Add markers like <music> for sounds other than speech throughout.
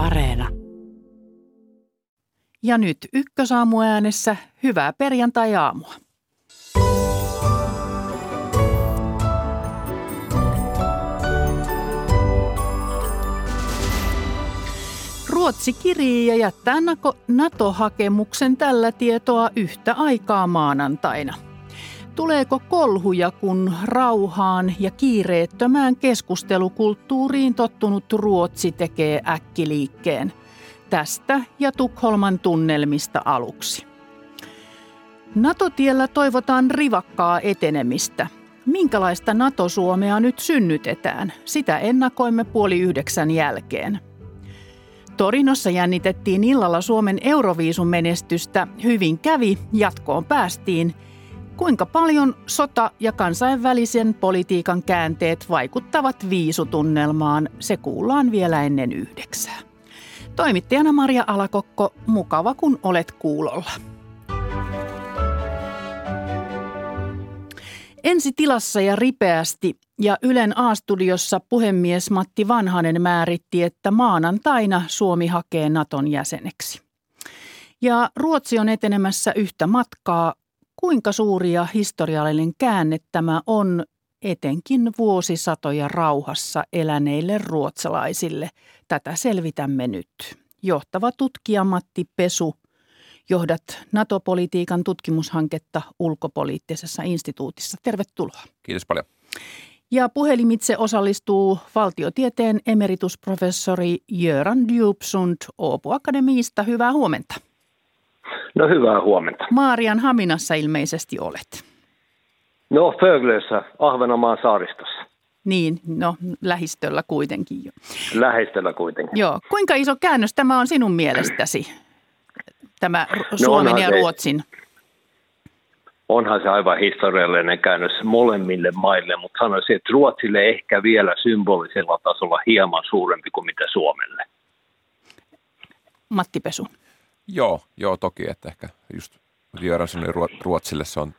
Areena. Ja nyt ykkösaamuäänessä hyvää perjantai-aamua. Ruotsi kirii ja jättää NATO-hakemuksen tällä tietoa yhtä aikaa maanantaina – Tuleeko kolhuja, kun rauhaan ja kiireettömään keskustelukulttuuriin tottunut Ruotsi tekee äkkiliikkeen? Tästä ja Tukholman tunnelmista aluksi. NATO-tiellä toivotaan rivakkaa etenemistä. Minkälaista NATO-Suomea nyt synnytetään? Sitä ennakoimme puoli yhdeksän jälkeen. Torinossa jännitettiin illalla Suomen Euroviisun menestystä. Hyvin kävi, jatkoon päästiin – Kuinka paljon sota ja kansainvälisen politiikan käänteet vaikuttavat viisutunnelmaan, se kuullaan vielä ennen yhdeksää. Toimittajana Maria Alakokko, mukava kun olet kuulolla. Ensi tilassa ja ripeästi ja Ylen A-studiossa puhemies Matti Vanhanen määritti, että maanantaina Suomi hakee Naton jäseneksi. Ja Ruotsi on etenemässä yhtä matkaa Kuinka suuri ja historiallinen käänne tämä on etenkin vuosisatoja rauhassa eläneille ruotsalaisille? Tätä selvitämme nyt. Johtava tutkija Matti Pesu, johdat NATO-politiikan tutkimushanketta ulkopoliittisessa instituutissa. Tervetuloa. Kiitos paljon. Ja puhelimitse osallistuu valtiotieteen emeritusprofessori Jöran Djupsund Åbo Akademiista. Hyvää huomenta. No hyvää huomenta. Maarian Haminassa ilmeisesti olet. No Föglössä, Ahvenanmaan saaristossa. Niin, no lähistöllä kuitenkin jo. Lähistöllä kuitenkin. Joo. Kuinka iso käännös tämä on sinun mielestäsi, tämä no Suomen ja Ruotsin? Se, onhan se aivan historiallinen käännös molemmille maille, mutta sanoisin, että Ruotsille ehkä vielä symbolisella tasolla hieman suurempi kuin mitä Suomelle. Matti Pesu. Joo, joo toki, että ehkä just Jöranssonin Ruotsille se on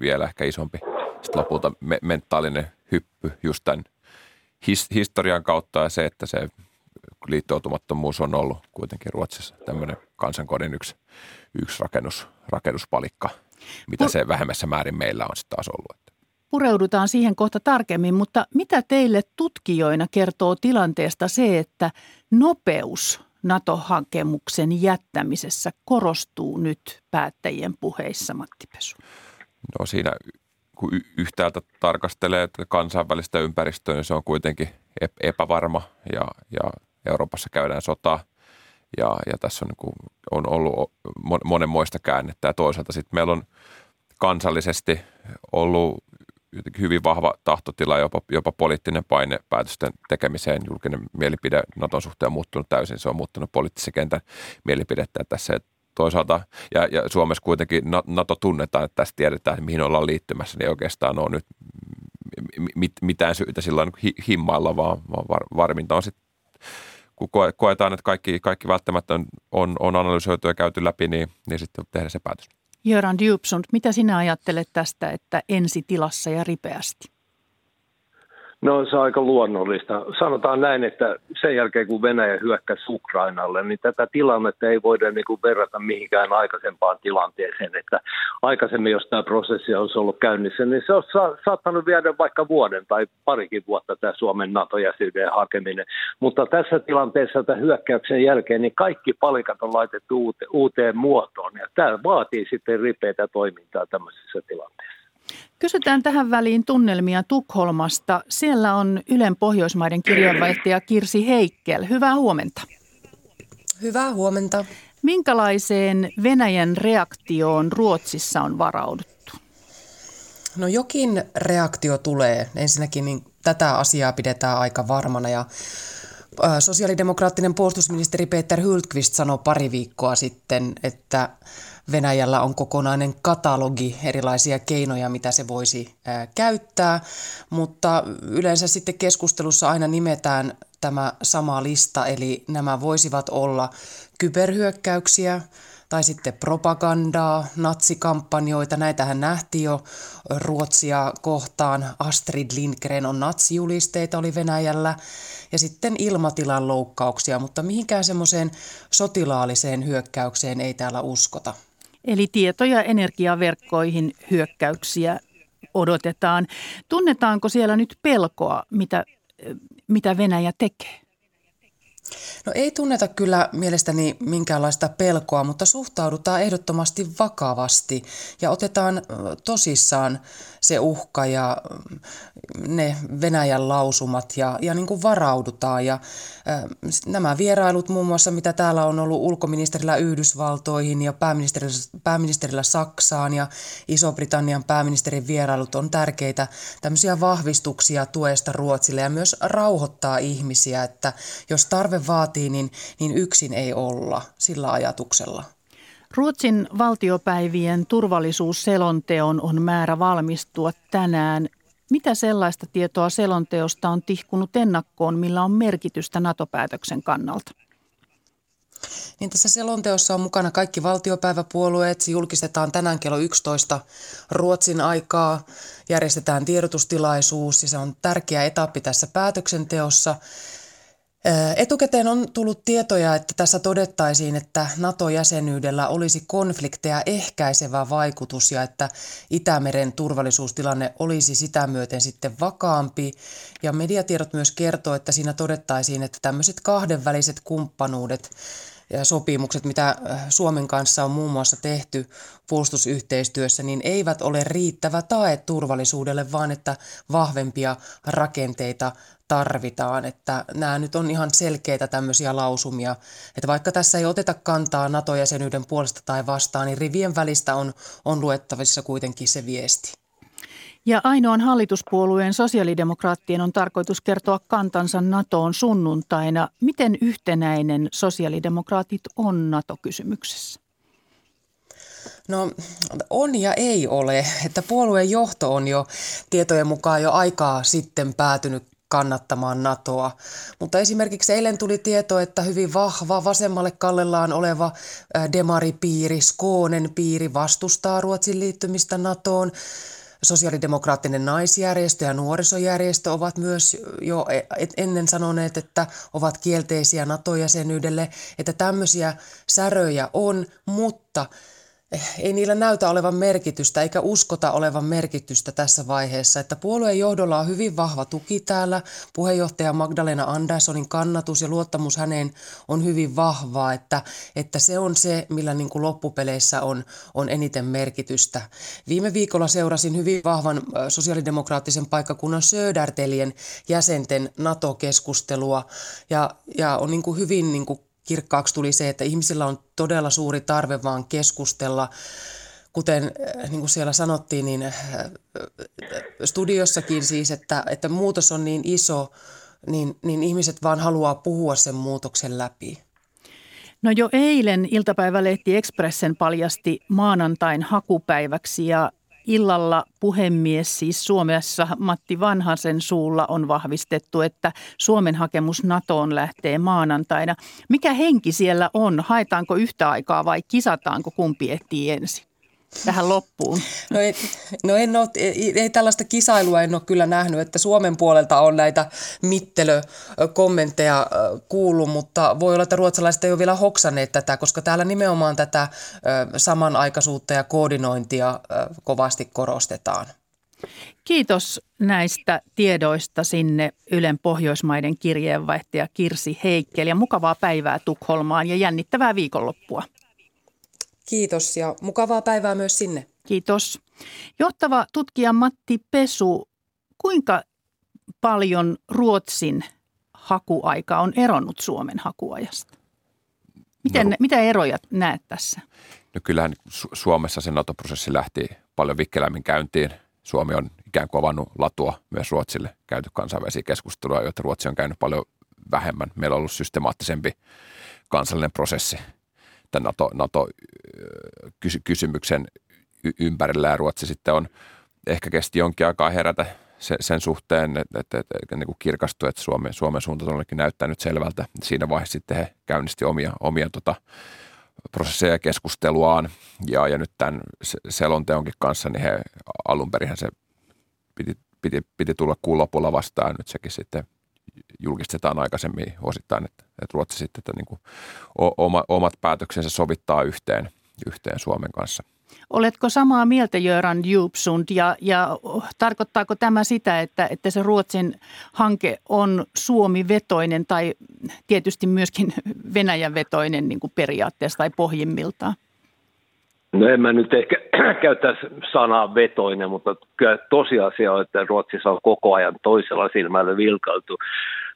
vielä ehkä isompi sitten lopulta me- mentaalinen hyppy just tämän his- historian kautta ja se, että se liittoutumattomuus on ollut kuitenkin Ruotsissa tämmöinen kansankodin yksi, yksi rakennus, rakennuspalikka, mitä se vähemmässä määrin meillä on sitten taas ollut. Pureudutaan siihen kohta tarkemmin, mutta mitä teille tutkijoina kertoo tilanteesta se, että nopeus NATO-hakemuksen jättämisessä korostuu nyt päättäjien puheissa, Matti Pesu? No siinä kun yhtäältä tarkastelee kansainvälistä ympäristöä, niin se on kuitenkin epävarma ja, ja Euroopassa käydään sotaa ja, ja tässä on, niin kuin, on ollut monenmoista käännettä ja toisaalta sitten meillä on kansallisesti ollut jotenkin hyvin vahva tahtotila, jopa, jopa poliittinen paine päätösten tekemiseen. Julkinen mielipide Naton suhteen on muuttunut täysin. Se on muuttunut poliittisen kentän mielipidettä tässä. Toisaalta, ja, ja Suomessa kuitenkin NATO tunnetaan, että tässä tiedetään, mihin ollaan liittymässä, niin oikeastaan on nyt mit, mitään syytä silloin himmailla, vaan, vaan var, varminta on sitten kun koetaan, että kaikki, kaikki välttämättä on, on analysoitu ja käyty läpi, niin, niin sitten tehdään se päätös. Jöran Djupsund, mitä sinä ajattelet tästä, että ensi tilassa ja ripeästi? No se on aika luonnollista. Sanotaan näin, että sen jälkeen kun Venäjä hyökkäsi Ukrainalle, niin tätä tilannetta ei voida niin kuin verrata mihinkään aikaisempaan tilanteeseen. Että aikaisemmin, jos tämä prosessi olisi ollut käynnissä, niin se olisi saattanut viedä vaikka vuoden tai parikin vuotta tämä Suomen NATO-jäsenyyden hakeminen. Mutta tässä tilanteessa tämän hyökkäyksen jälkeen, niin kaikki palikat on laitettu uuteen muotoon. Ja tämä vaatii sitten ripeitä toimintaa tämmöisessä tilanteessa. Kysytään tähän väliin tunnelmia Tukholmasta. Siellä on Ylen Pohjoismaiden kirjanvaihtaja Kirsi Heikkel. Hyvää huomenta. Hyvää huomenta. Minkälaiseen Venäjän reaktioon Ruotsissa on varauduttu? No jokin reaktio tulee. Ensinnäkin niin tätä asiaa pidetään aika varmana ja sosiaalidemokraattinen puolustusministeri Peter Hultqvist sanoi pari viikkoa sitten, että Venäjällä on kokonainen katalogi erilaisia keinoja, mitä se voisi käyttää, mutta yleensä sitten keskustelussa aina nimetään tämä sama lista, eli nämä voisivat olla kyberhyökkäyksiä tai sitten propagandaa, natsikampanjoita. Näitähän nähtiin jo Ruotsia kohtaan. Astrid Lindgren on natsijulisteita oli Venäjällä ja sitten ilmatilan loukkauksia, mutta mihinkään semmoiseen sotilaalliseen hyökkäykseen ei täällä uskota. Eli tieto- ja energiaverkkoihin hyökkäyksiä odotetaan. Tunnetaanko siellä nyt pelkoa, mitä, mitä Venäjä tekee? No ei tunneta kyllä mielestäni minkäänlaista pelkoa, mutta suhtaudutaan ehdottomasti vakavasti ja otetaan tosissaan se uhka ja ne Venäjän lausumat ja, ja niin kuin varaudutaan. Ja äh, nämä vierailut muun muassa, mitä täällä on ollut ulkoministerillä Yhdysvaltoihin ja pääministerillä, pääministerillä Saksaan ja Iso-Britannian pääministerin vierailut on tärkeitä tämmöisiä vahvistuksia tuesta Ruotsille ja myös rauhoittaa ihmisiä, että jos tarve vaatii, niin, niin yksin ei olla sillä ajatuksella. Ruotsin valtiopäivien turvallisuusselonteon on määrä valmistua tänään. Mitä sellaista tietoa selonteosta on tihkunut ennakkoon, millä on merkitystä NATO-päätöksen kannalta? Niin tässä selonteossa on mukana kaikki valtiopäiväpuolueet. Se julkistetaan tänään kello 11 Ruotsin aikaa. Järjestetään tiedotustilaisuus ja se on tärkeä etappi tässä päätöksenteossa. Etukäteen on tullut tietoja, että tässä todettaisiin, että NATO-jäsenyydellä olisi konflikteja ehkäisevä vaikutus ja että Itämeren turvallisuustilanne olisi sitä myöten sitten vakaampi. Ja mediatiedot myös kertoo, että siinä todettaisiin, että tämmöiset kahdenväliset kumppanuudet sopimukset, mitä Suomen kanssa on muun muassa tehty puolustusyhteistyössä, niin eivät ole riittävä tae turvallisuudelle, vaan että vahvempia rakenteita tarvitaan. Että nämä nyt on ihan selkeitä tämmöisiä lausumia, että vaikka tässä ei oteta kantaa NATO-jäsenyyden puolesta tai vastaan, niin rivien välistä on, on luettavissa kuitenkin se viesti. Ja ainoan hallituspuolueen sosiaalidemokraattien on tarkoitus kertoa kantansa NATOon sunnuntaina. Miten yhtenäinen sosiaalidemokraatit on NATO-kysymyksessä? No on ja ei ole, että puolueen johto on jo tietojen mukaan jo aikaa sitten päätynyt kannattamaan NATOa. Mutta esimerkiksi eilen tuli tieto, että hyvin vahva vasemmalle kallellaan oleva demaripiiri, Skoonen piiri vastustaa Ruotsin liittymistä NATOon. Sosiaalidemokraattinen naisjärjestö ja nuorisojärjestö ovat myös jo e, ennen sanoneet, että ovat kielteisiä NATO-jäsenyydelle, että tämmöisiä säröjä on, mutta – ei niillä näytä olevan merkitystä eikä uskota olevan merkitystä tässä vaiheessa, että puolueen johdolla on hyvin vahva tuki täällä. Puheenjohtaja Magdalena Anderssonin kannatus ja luottamus häneen on hyvin vahvaa, että, että se on se, millä niin kuin loppupeleissä on, on eniten merkitystä. Viime viikolla seurasin hyvin vahvan sosiaalidemokraattisen paikkakunnan Södertelien jäsenten NATO-keskustelua ja, ja on niin kuin hyvin niin kuin kirkkaaksi tuli se, että ihmisillä on todella suuri tarve vaan keskustella. Kuten äh, niin kuin siellä sanottiin, niin äh, studiossakin siis, että, että muutos on niin iso, niin, niin ihmiset vaan haluaa puhua sen muutoksen läpi. No jo eilen iltapäivälehti Expressen paljasti maanantain hakupäiväksi ja illalla puhemies siis Suomessa Matti Vanhasen suulla on vahvistettu, että Suomen hakemus NATOon lähtee maanantaina. Mikä henki siellä on? Haetaanko yhtä aikaa vai kisataanko kumpi ehtii ensin? Tähän loppuun? No, ei, no en ole, ei, ei tällaista kisailua en ole kyllä nähnyt, että Suomen puolelta on näitä mittelökommentteja kuullut, mutta voi olla, että ruotsalaiset ei ole vielä hoksanneet tätä, koska täällä nimenomaan tätä samanaikaisuutta ja koordinointia kovasti korostetaan. Kiitos näistä tiedoista sinne Ylen Pohjoismaiden kirjeenvaihtaja Kirsi Heikkel ja mukavaa päivää Tukholmaan ja jännittävää viikonloppua. Kiitos ja mukavaa päivää myös sinne. Kiitos. Johtava tutkija Matti Pesu, kuinka paljon Ruotsin hakuaika on eronnut Suomen hakuajasta? Miten, no, mitä eroja näet tässä? No kyllähän Suomessa se NATO-prosessi lähti paljon vikkelämmin käyntiin. Suomi on ikään kuin avannut latua myös Ruotsille käyty kansainvälisiä keskusteluja, joita Ruotsi on käynyt paljon vähemmän. Meillä on ollut systemaattisempi kansallinen prosessi tämän NATO, NATO-kysymyksen ympärillä ja Ruotsi sitten on ehkä kesti jonkin aikaa herätä sen suhteen, että, että, että, että niin kuin kirkastui, että Suomen, Suomen suunta näyttää nyt selvältä. Siinä vaiheessa sitten he käynnisti omia, omia tota, prosesseja ja keskusteluaan. Ja, ja nyt tämän selonteonkin kanssa, niin he alun perin se piti, piti, piti tulla kuun lopulla vastaan. Nyt sekin sitten julkistetaan aikaisemmin osittain, että, että Ruotsi sitten että niin kuin oma, omat päätöksensä sovittaa yhteen, yhteen Suomen kanssa. Oletko samaa mieltä Jöran Djupsund ja, ja tarkoittaako tämä sitä, että, että se Ruotsin hanke on Suomi-vetoinen tai tietysti myöskin <laughs> Venäjän-vetoinen niin kuin periaatteessa tai pohjimmiltaan? No en mä nyt ehkä <clears throat> käyttäisi sanaa vetoinen, mutta kyllä tosiasia on, että Ruotsissa on koko ajan toisella silmällä vilkailtu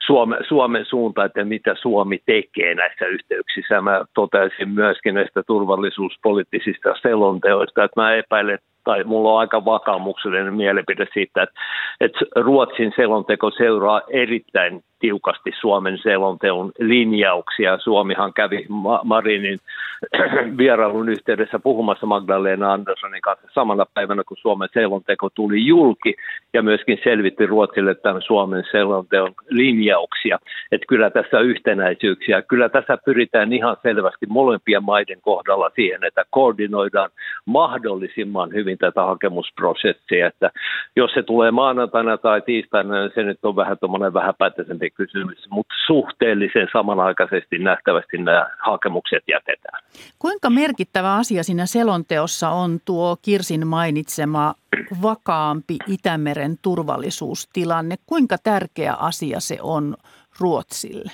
Suomen, Suomen suunta, että mitä Suomi tekee näissä yhteyksissä. Mä totesin myöskin näistä turvallisuuspoliittisista selonteoista, että mä epäilen, tai mulla on aika vakaumuksellinen mielipide siitä, että, että Ruotsin selonteko seuraa erittäin tiukasti Suomen selonteon linjauksia. Suomihan kävi Marinin <clears throat> vierailun yhteydessä puhumassa Magdalena Anderssonin kanssa samana päivänä, kun Suomen selonteko tuli julki ja myöskin selvitti Ruotsille tämän Suomen selonteon linjauksia. Että kyllä tässä yhtenäisyyksiä, kyllä tässä pyritään ihan selvästi molempien maiden kohdalla siihen, että koordinoidaan mahdollisimman hyvin tätä hakemusprosessia, että jos se tulee maanantaina tai tiistaina, niin se nyt on vähän tuommoinen vähäpätöisempi kysymys, mutta suhteellisen samanaikaisesti nähtävästi nämä hakemukset jätetään. Kuinka merkittävä asia siinä selonteossa on tuo Kirsin mainitsema vakaampi Itämeren turvallisuustilanne? Kuinka tärkeä asia se on Ruotsille?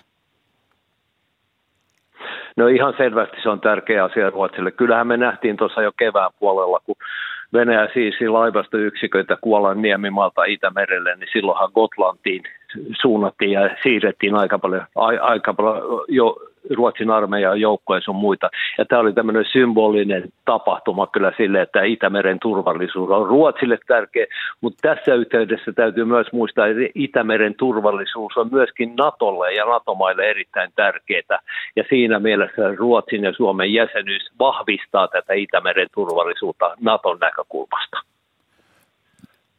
No ihan selvästi se on tärkeä asia Ruotsille. Kyllähän me nähtiin tuossa jo kevään puolella, kun Venäjä siisi laivastoyksiköitä Kuolan niemimalta Itämerelle, niin silloinhan Gotlantiin suunnattiin ja siirrettiin aika paljon, aika paljon jo Ruotsin armeijan joukkoja sun muita. Ja tämä oli tämmöinen symbolinen tapahtuma kyllä sille, että Itämeren turvallisuus on Ruotsille tärkeä, mutta tässä yhteydessä täytyy myös muistaa, että Itämeren turvallisuus on myöskin Natolle ja NATO-maille erittäin tärkeää. Ja siinä mielessä Ruotsin ja Suomen jäsenyys vahvistaa tätä Itämeren turvallisuutta Naton näkökulmasta.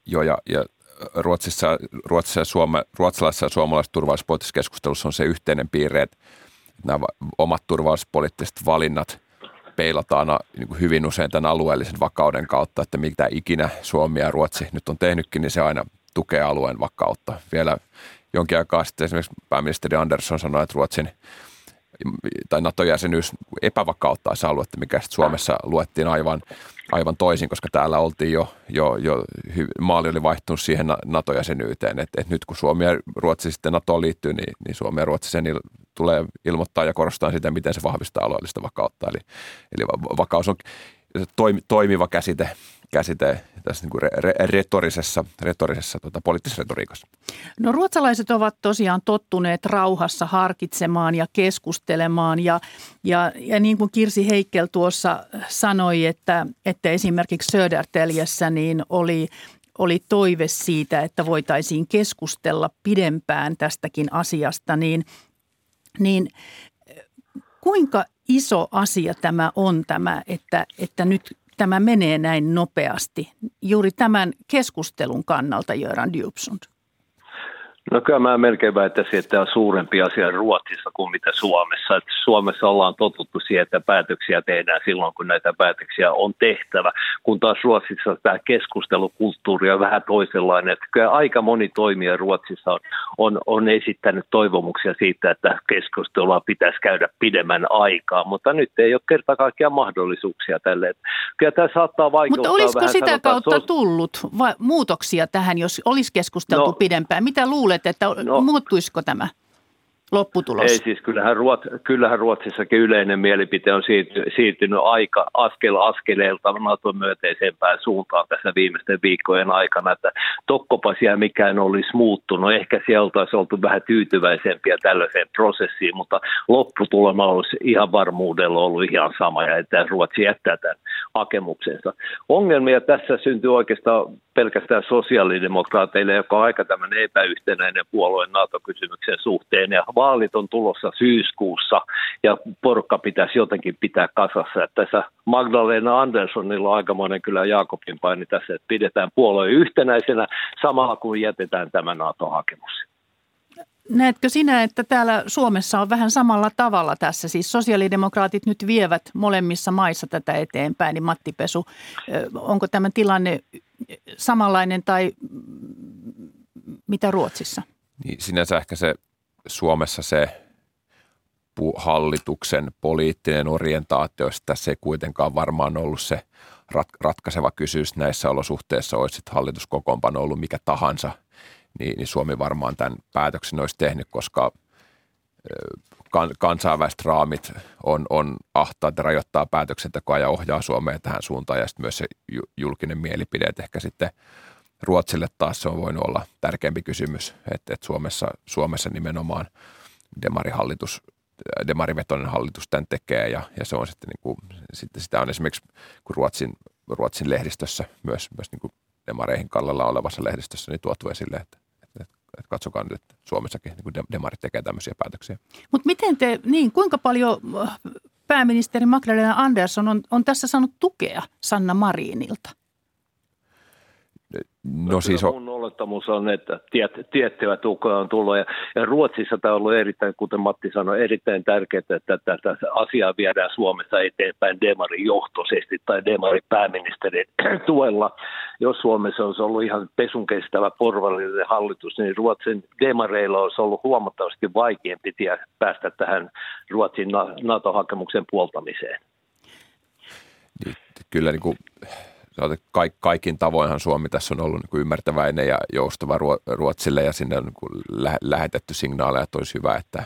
Joo, ja, ja Ruotsissa, Ruotsissa ja Suome, ruotsalaisessa ja suomalaisessa turvallisuuspoliittisessa keskustelussa on se yhteinen piirre, että nämä omat turvallisuuspoliittiset valinnat peilataan niin hyvin usein tämän alueellisen vakauden kautta, että mitä ikinä Suomi ja Ruotsi nyt on tehnytkin, niin se aina tukee alueen vakautta. Vielä jonkin aikaa sitten esimerkiksi pääministeri Andersson sanoi, että Ruotsin tai NATO-jäsenyys epävakauttaa se aluetta, mikä Suomessa luettiin aivan, aivan toisin, koska täällä oltiin jo, jo, jo maali oli vaihtunut siihen NATO-jäsenyyteen. Et, et nyt kun Suomi ja Ruotsi sitten NATOon liittyy, niin, niin Suomi ja Ruotsi sen il, tulee ilmoittaa ja korostaa sitä, miten se vahvistaa alueellista vakautta. Eli, eli vakaus on toimiva käsite käsite tässä niin kuin re, retorisessa, retorisessa tota, poliittisessa retoriikassa? No ruotsalaiset ovat tosiaan tottuneet rauhassa harkitsemaan ja keskustelemaan ja, ja, ja niin kuin Kirsi Heikkel tuossa sanoi, että, että esimerkiksi Södertäljessä niin oli oli toive siitä, että voitaisiin keskustella pidempään tästäkin asiasta, niin, niin kuinka iso asia tämä on tämä, että, että nyt tämä menee näin nopeasti juuri tämän keskustelun kannalta, Jöran Djupsund? No kyllä mä melkein väittäisin, että tämä on suurempi asia Ruotsissa kuin mitä Suomessa. Että Suomessa ollaan totuttu siihen, että päätöksiä tehdään silloin, kun näitä päätöksiä on tehtävä, kun taas Ruotsissa tämä keskustelukulttuuri on vähän toisenlainen. Että kyllä aika moni toimija Ruotsissa on, on, on esittänyt toivomuksia siitä, että keskustelua pitäisi käydä pidemmän aikaa, mutta nyt ei ole kerta kaikkiaan mahdollisuuksia tälle. Että kyllä tämä saattaa vaikuttaa Mutta olisiko vähän, sitä kautta sos... tullut muutoksia tähän, jos olisi keskusteltu no, pidempään? Mitä luulet? Luulet, että no, muuttuisiko tämä lopputulos? Ei siis, kyllähän, Ruot, kyllähän Ruotsissakin yleinen mielipite on siirtynyt aika askel askeleelta Naton myöteisempään suuntaan tässä viimeisten viikkojen aikana, että tokkopasia mikään olisi muuttunut. Ehkä siellä oltaisiin oltu vähän tyytyväisempiä tällaiseen prosessiin, mutta lopputulema olisi ihan varmuudella ollut ihan sama ja että Ruotsi jättää tämän hakemuksensa. Ongelmia tässä syntyy oikeastaan pelkästään sosiaalidemokraateille, joka on aika tämmöinen epäyhtenäinen puolue NATO-kysymyksen suhteen. Ja vaalit on tulossa syyskuussa ja porukka pitäisi jotenkin pitää kasassa. Että tässä Magdalena Anderssonilla on aikamoinen kyllä Jaakobin paini tässä, että pidetään puolueen yhtenäisenä samalla kuin jätetään tämä NATO-hakemus. näetkö sinä, että täällä Suomessa on vähän samalla tavalla tässä? Siis sosiaalidemokraatit nyt vievät molemmissa maissa tätä eteenpäin, niin Matti Pesu, onko tämä tilanne samanlainen tai mitä Ruotsissa? Niin sinänsä ehkä se Suomessa se hallituksen poliittinen orientaatio, tässä ei kuitenkaan varmaan ollut se rat- ratkaiseva kysymys näissä olosuhteissa, olisi hallituskokoonpano ollut mikä tahansa, niin, niin Suomi varmaan tämän päätöksen olisi tehnyt, koska kan, kansainväliset raamit on, on ahtaat ja rajoittaa päätöksentekoa ja ohjaa Suomeen tähän suuntaan. Ja sitten myös se julkinen mielipide, että ehkä sitten Ruotsille taas se on voinut olla tärkeämpi kysymys, että, että Suomessa, Suomessa nimenomaan demarihallitus demarivetoinen hallitus tämän tekee. Ja, ja se on sitten, niin kuin, sitten sitä on esimerkiksi kun Ruotsin, Ruotsin lehdistössä, myös, myös niin kuin demareihin kallella olevassa lehdistössä, niin tuotu esille, että, että, katsokaa nyt, että Suomessakin niin demarit tekee tämmöisiä päätöksiä. Mutta miten te, niin kuinka paljon äh, pääministeri Magdalena Andersson on, on tässä saanut tukea Sanna Marinilta? No siis on... Mun olettamus on, että tiet, tiettyä tukea on tullut. Ja, ja Ruotsissa tämä on ollut erittäin, kuten Matti sanoi, erittäin tärkeää, että tätä asiaa viedään Suomessa eteenpäin demarijohtoisesti tai demaripääministerin <clears throat> tuella. Jos Suomessa olisi ollut ihan pesun kestävä porvallinen hallitus, niin Ruotsin demareilla olisi ollut huomattavasti vaikeampi tie päästä tähän Ruotsin NATO-hakemuksen puoltamiseen. Niin, kyllä niin kuin kaik, kaikin tavoinhan Suomi tässä on ollut niin ymmärtäväinen ja joustava Ruotsille ja sinne on niin lähetetty signaaleja, että olisi hyvä, että,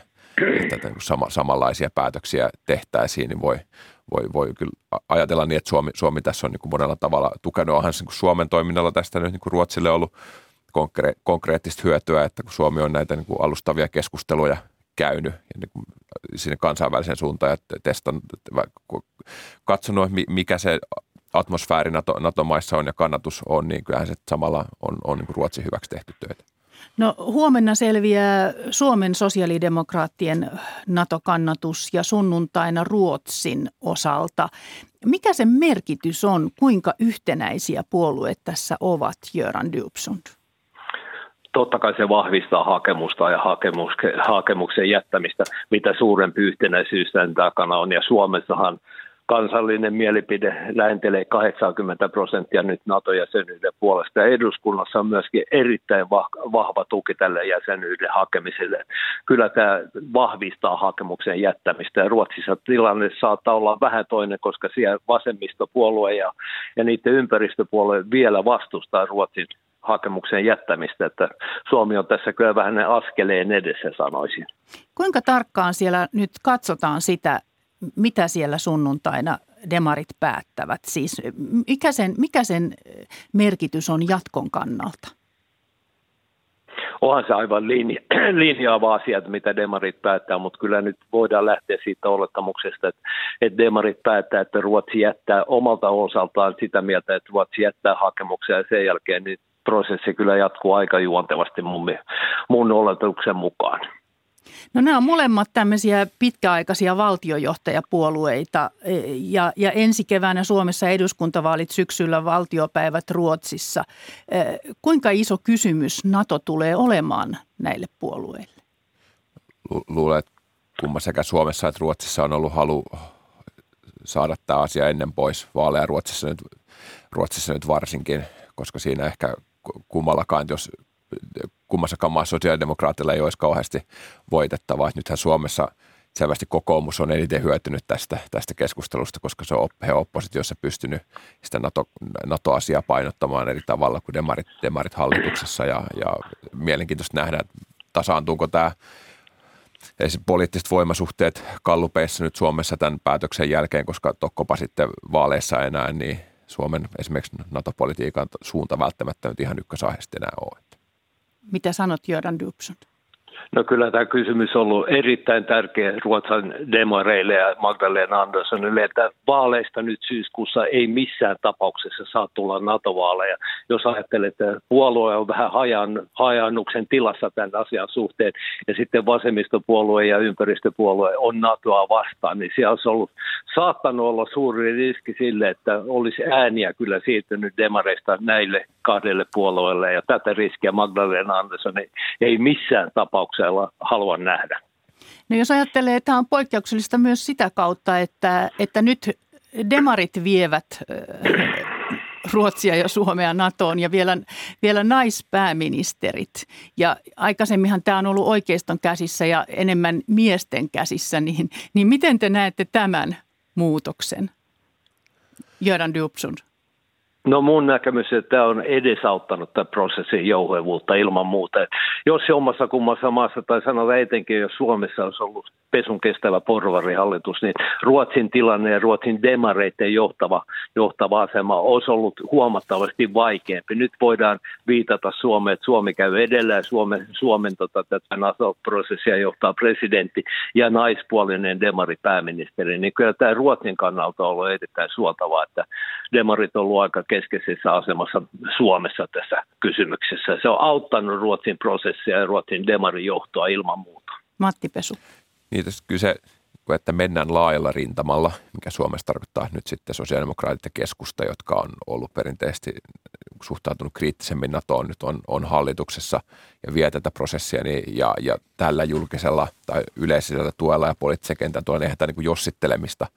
että niin sama, samanlaisia päätöksiä tehtäisiin, niin voi, voi, voi kyllä ajatella niin, että Suomi, Suomi tässä on niin monella tavalla tukenut. Onhan niin Suomen toiminnalla tästä nyt niin Ruotsille ollut konkre- konkreettista hyötyä, että kun Suomi on näitä niin kuin alustavia keskusteluja käynyt ja niin kuin sinne kansainväliseen suuntaan ja testannut, katsonut, mikä se atmosfääri NATO, NATO-maissa on ja kannatus on, niin kyllähän se samalla on, on niin Ruotsin hyväksi tehty töitä. No huomenna selviää Suomen sosiaalidemokraattien NATO-kannatus ja sunnuntaina Ruotsin osalta. Mikä sen merkitys on, kuinka yhtenäisiä puolueet tässä ovat, Jöran Dubsund? Totta kai se vahvistaa hakemusta ja hakemuksen jättämistä, mitä suurempi yhtenäisyys tämän takana on. Ja Suomessahan kansallinen mielipide lähentelee 80 prosenttia nyt NATO-jäsenyyden puolesta. Eduskunnassa on myöskin erittäin vahva tuki tälle jäsenyyden hakemiselle. Kyllä tämä vahvistaa hakemuksen jättämistä. Ruotsissa tilanne saattaa olla vähän toinen, koska siellä vasemmistopuolue ja, ja niiden ympäristöpuolue vielä vastustaa Ruotsin hakemuksen jättämistä, että Suomi on tässä kyllä vähän askeleen edessä sanoisin. Kuinka tarkkaan siellä nyt katsotaan sitä, mitä siellä sunnuntaina demarit päättävät? Siis mikä sen, mikä sen merkitys on jatkon kannalta? Onhan se aivan linja, <clears throat> linjaava asia, että mitä demarit päättää, mutta kyllä nyt voidaan lähteä siitä olettamuksesta, että, että demarit päättää, että Ruotsi jättää omalta osaltaan sitä mieltä, että Ruotsi jättää hakemuksia ja sen jälkeen niin prosessi kyllä jatkuu aika juontevasti mun, mun oletuksen mukaan. No nämä on molemmat tämmöisiä pitkäaikaisia valtiojohtajapuolueita e, ja, ja ensi keväänä Suomessa eduskuntavaalit syksyllä valtiopäivät Ruotsissa. E, kuinka iso kysymys NATO tulee olemaan näille puolueille? Luulen, että kumma sekä Suomessa että Ruotsissa on ollut halu saada tämä asia ennen pois vaaleja Ruotsissa nyt, Ruotsissa nyt varsinkin, koska siinä ehkä kummallakaan, jos kummassakaan maassa sosiaalidemokraatilla ei olisi kauheasti voitettavaa. Nythän Suomessa selvästi kokoomus on eniten hyötynyt tästä, tästä keskustelusta, koska se on he oppositiossa pystynyt sitä NATO, NATO-asiaa painottamaan eri tavalla kuin demarit, demarit hallituksessa. Ja, ja mielenkiintoista nähdä, että tasaantuuko tämä poliittiset voimasuhteet kallupeissa nyt Suomessa tämän päätöksen jälkeen, koska tokkopa sitten vaaleissa enää, niin Suomen esimerkiksi NATO-politiikan suunta välttämättä nyt ihan ykkösaiheesti enää ole. Mitä sanot Jordan Dubson? No kyllä tämä kysymys on ollut erittäin tärkeä Ruotsin demareille ja Magdalena Anderssonille, että vaaleista nyt syyskuussa ei missään tapauksessa saa tulla NATO-vaaleja. Jos ajattelet, että puolue on vähän hajan, hajannuksen tilassa tämän asian suhteen, ja sitten vasemmistopuolue ja ympäristöpuolue on NATOa vastaan, niin siellä olisi ollut, saattanut olla suuri riski sille, että olisi ääniä kyllä siirtynyt demareista näille kahdelle puolueelle ja tätä riskiä Magdalena Andersson ei, ei missään tapauksella halua nähdä. No jos ajattelee, että tämä on poikkeuksellista myös sitä kautta, että, että nyt demarit vievät Ruotsia ja Suomea NATOon ja vielä, vielä naispääministerit. Ja aikaisemminhan tämä on ollut oikeiston käsissä ja enemmän miesten käsissä, niin, niin miten te näette tämän muutoksen? Göran Dubsund. No mun näkemys, että tämä on edesauttanut tämän prosessin jouhevuutta ilman muuta. Jos omassa kummassa maassa, tai sanotaan etenkin, jos Suomessa olisi ollut pesun kestävä porvarihallitus, niin Ruotsin tilanne ja Ruotsin demareiden johtava, johtava asema olisi ollut huomattavasti vaikeampi. Nyt voidaan viitata Suomeen, että Suomi käy edellä ja Suomen, Suomen tota, tätä NATO-prosessia johtaa presidentti ja naispuolinen demaripääministeri. Niin kyllä tämä Ruotsin kannalta on ollut erittäin suotavaa, että demarit on ollut aika keskeisessä asemassa Suomessa tässä kysymyksessä. Se on auttanut Ruotsin prosessia ja Ruotsin demarijohtoa ilman muuta. Matti Pesu. Niin tässä kyse, että mennään laajalla rintamalla, mikä Suomessa tarkoittaa nyt sitten sosiaalidemokraatit ja keskusta, jotka on ollut perinteisesti suhtautunut kriittisemmin NATOon, nyt on, on hallituksessa ja vie tätä prosessia, niin, ja, ja tällä julkisella tai yleisellä tuella ja poliittisen kentän tuella eihän tämä niin jossittelemista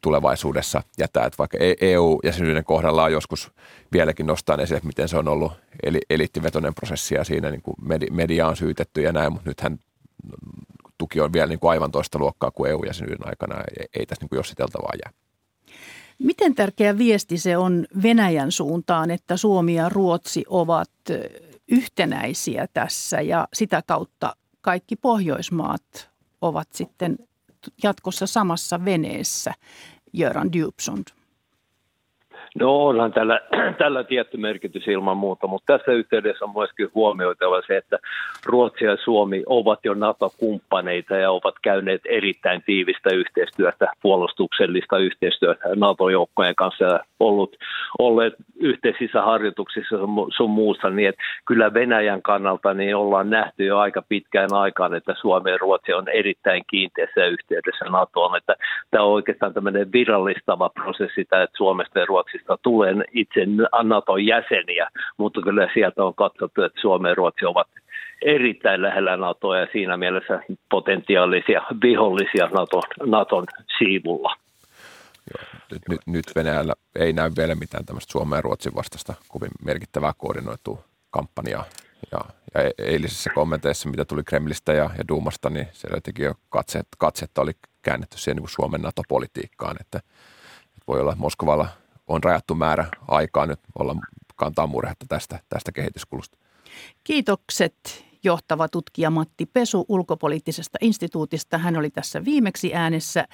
tulevaisuudessa jättää, että vaikka EU-jäsenyyden kohdalla on joskus vieläkin nostaa esille, miten se on ollut eli, eliittivetoinen prosessi ja siinä niin kuin media on syytetty ja näin, mutta nythän tuki on vielä niin kuin aivan toista luokkaa kuin EU-jäsenyyden aikana. Ei, ei tässä niin jossiteltavaa jää. Miten tärkeä viesti se on Venäjän suuntaan, että Suomi ja Ruotsi ovat yhtenäisiä tässä ja sitä kautta kaikki Pohjoismaat ovat sitten jatkossa samassa veneessä, Göran Djupsund? No onhan tällä, <clears throat> tällä tietty merkitys ilman muuta, mutta tässä yhteydessä on myöskin huomioitava se, että Ruotsi ja Suomi ovat jo NATO-kumppaneita ja ovat käyneet erittäin tiivistä yhteistyötä, puolustuksellista yhteistyötä NATO-joukkojen kanssa ja ollut, olleet yhteisissä harjoituksissa sun muussa, niin että kyllä Venäjän kannalta niin ollaan nähty jo aika pitkään aikaan, että Suomi ja Ruotsi on erittäin kiinteässä yhteydessä NATOon, että tämä on oikeastaan tämmöinen virallistava prosessi, että Suomesta ja Ruotsista tulee itse NATOn jäseniä, mutta kyllä sieltä on katsottu, että Suomi ja Ruotsi ovat erittäin lähellä NATOa ja siinä mielessä potentiaalisia vihollisia NATOn, NATOn siivulla. Nyt, nyt, nyt Venäjällä ei näy vielä mitään tämmöistä Suomen ja Ruotsin vastasta kovin merkittävää koordinoitua kampanjaa. Ja, ja e-, eilisissä kommenteissa, mitä tuli Kremlistä ja, ja Duumasta, niin siellä jotenkin jo katse, katsetta oli käännetty siihen niin Suomen NATO-politiikkaan, että, että voi olla, Moskovalla on rajattu määrä aikaa nyt olla kantaa murhetta tästä, tästä kehityskulusta. Kiitokset johtava tutkija Matti Pesu ulkopoliittisesta instituutista. Hän oli tässä viimeksi äänessä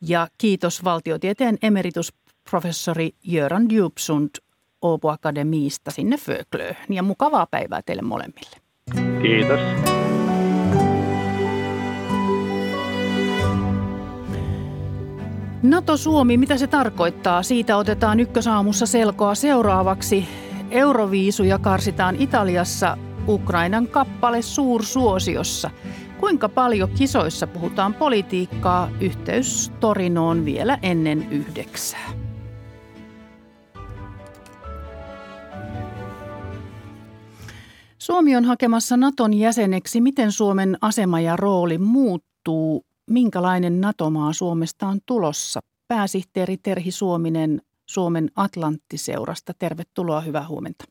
ja kiitos valtiotieteen emeritusprofessori Jöran Djupsund Åbo Akademiista sinne Föklöön. Ja mukavaa päivää teille molemmille. Kiitos. NATO-Suomi, mitä se tarkoittaa? Siitä otetaan ykkösaamussa selkoa seuraavaksi. Euroviisuja karsitaan Italiassa Ukrainan kappale suursuosiossa. Kuinka paljon kisoissa puhutaan politiikkaa? Yhteys Torinoon vielä ennen yhdeksää. Suomi on hakemassa Naton jäseneksi. Miten Suomen asema ja rooli muuttuu? Minkälainen NATO-maa Suomesta on tulossa? Pääsihteeri Terhi Suominen Suomen Atlanttiseurasta. Tervetuloa, hyvää huomenta.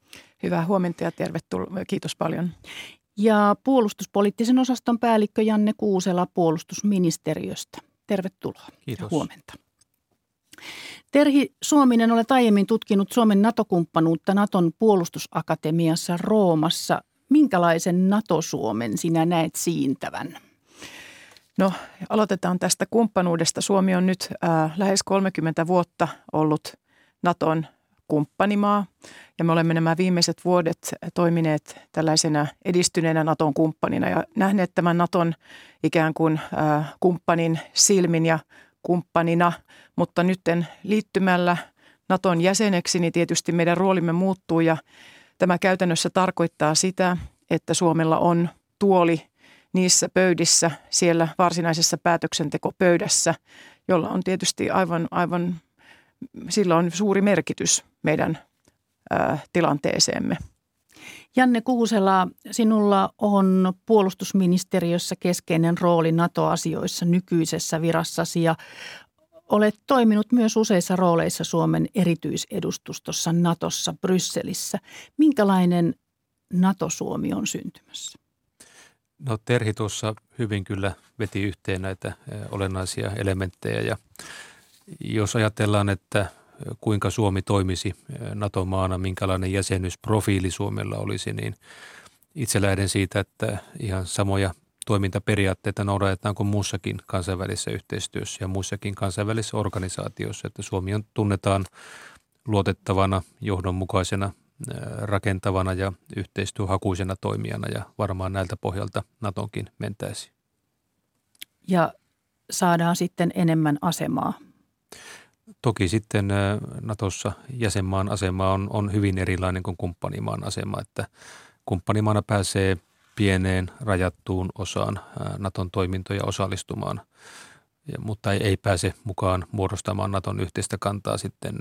Hyvää huomenta ja tervetuloa. Kiitos paljon. Ja puolustuspoliittisen osaston päällikkö Janne Kuusela puolustusministeriöstä. Tervetuloa Kiitos. huomenta. Terhi Suominen, olet aiemmin tutkinut Suomen NATO-kumppanuutta Naton puolustusakatemiassa Roomassa. Minkälaisen NATO-Suomen sinä näet siintävän? No aloitetaan tästä kumppanuudesta. Suomi on nyt äh, lähes 30 vuotta ollut Naton kumppanimaa ja me olemme nämä viimeiset vuodet toimineet tällaisena edistyneenä Naton kumppanina ja nähneet tämän Naton ikään kuin äh, kumppanin silmin ja kumppanina, mutta nytten liittymällä Naton jäseneksi, niin tietysti meidän roolimme muuttuu ja tämä käytännössä tarkoittaa sitä, että Suomella on tuoli niissä pöydissä siellä varsinaisessa päätöksentekopöydässä, jolla on tietysti aivan, aivan sillä on suuri merkitys meidän tilanteeseemme. Janne Kuusela, sinulla on puolustusministeriössä keskeinen rooli NATO-asioissa nykyisessä virassasi ja olet toiminut myös useissa rooleissa Suomen erityisedustustossa Natossa Brysselissä. Minkälainen NATO-Suomi on syntymässä? No Terhi tuossa hyvin kyllä veti yhteen näitä olennaisia elementtejä ja jos ajatellaan, että kuinka Suomi toimisi NATO-maana, minkälainen jäsenyysprofiili Suomella olisi, niin itse lähden siitä, että ihan samoja toimintaperiaatteita noudatetaan kuin muussakin kansainvälisessä yhteistyössä ja muissakin kansainvälisissä organisaatioissa, että Suomi on tunnetaan luotettavana, johdonmukaisena, rakentavana ja yhteistyöhakuisena toimijana ja varmaan näiltä pohjalta Natonkin mentäisi. Ja saadaan sitten enemmän asemaa Toki sitten Natossa jäsenmaan asema on, on hyvin erilainen kuin kumppanimaan asema, että kumppanimaana pääsee pieneen rajattuun osaan Naton toimintoja osallistumaan, mutta ei, ei pääse mukaan muodostamaan Naton yhteistä kantaa sitten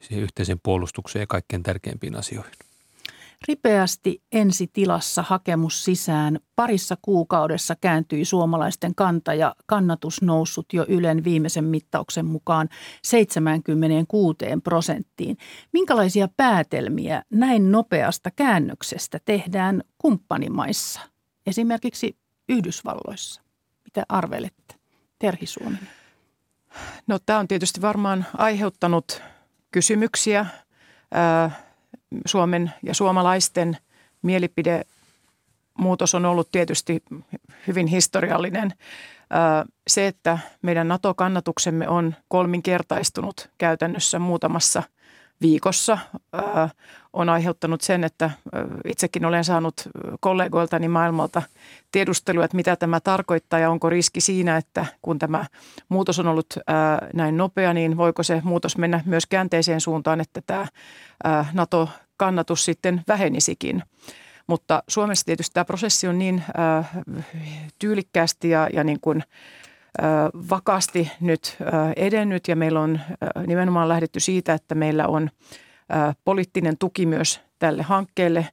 siihen yhteisen puolustukseen ja kaikkein tärkeimpiin asioihin. Ripeästi ensitilassa hakemus sisään. Parissa kuukaudessa kääntyi suomalaisten kanta ja kannatus noussut jo Ylen viimeisen mittauksen mukaan 76 prosenttiin. Minkälaisia päätelmiä näin nopeasta käännöksestä tehdään kumppanimaissa, esimerkiksi Yhdysvalloissa? Mitä arvelette, Terhi Suominen? No tämä on tietysti varmaan aiheuttanut kysymyksiä. Suomen ja suomalaisten mielipide muutos on ollut tietysti hyvin historiallinen. Se, että meidän NATO-kannatuksemme on kolminkertaistunut käytännössä muutamassa – viikossa on aiheuttanut sen, että itsekin olen saanut kollegoiltani maailmalta tiedustelua, että mitä tämä tarkoittaa ja onko riski siinä, että kun tämä muutos on ollut näin nopea, niin voiko se muutos mennä myös käänteiseen suuntaan, että tämä NATO-kannatus sitten vähenisikin. Mutta Suomessa tietysti tämä prosessi on niin tyylikkäästi ja, ja niin kuin – vakaasti nyt edennyt ja meillä on nimenomaan lähdetty siitä, että meillä on poliittinen tuki myös tälle hankkeelle.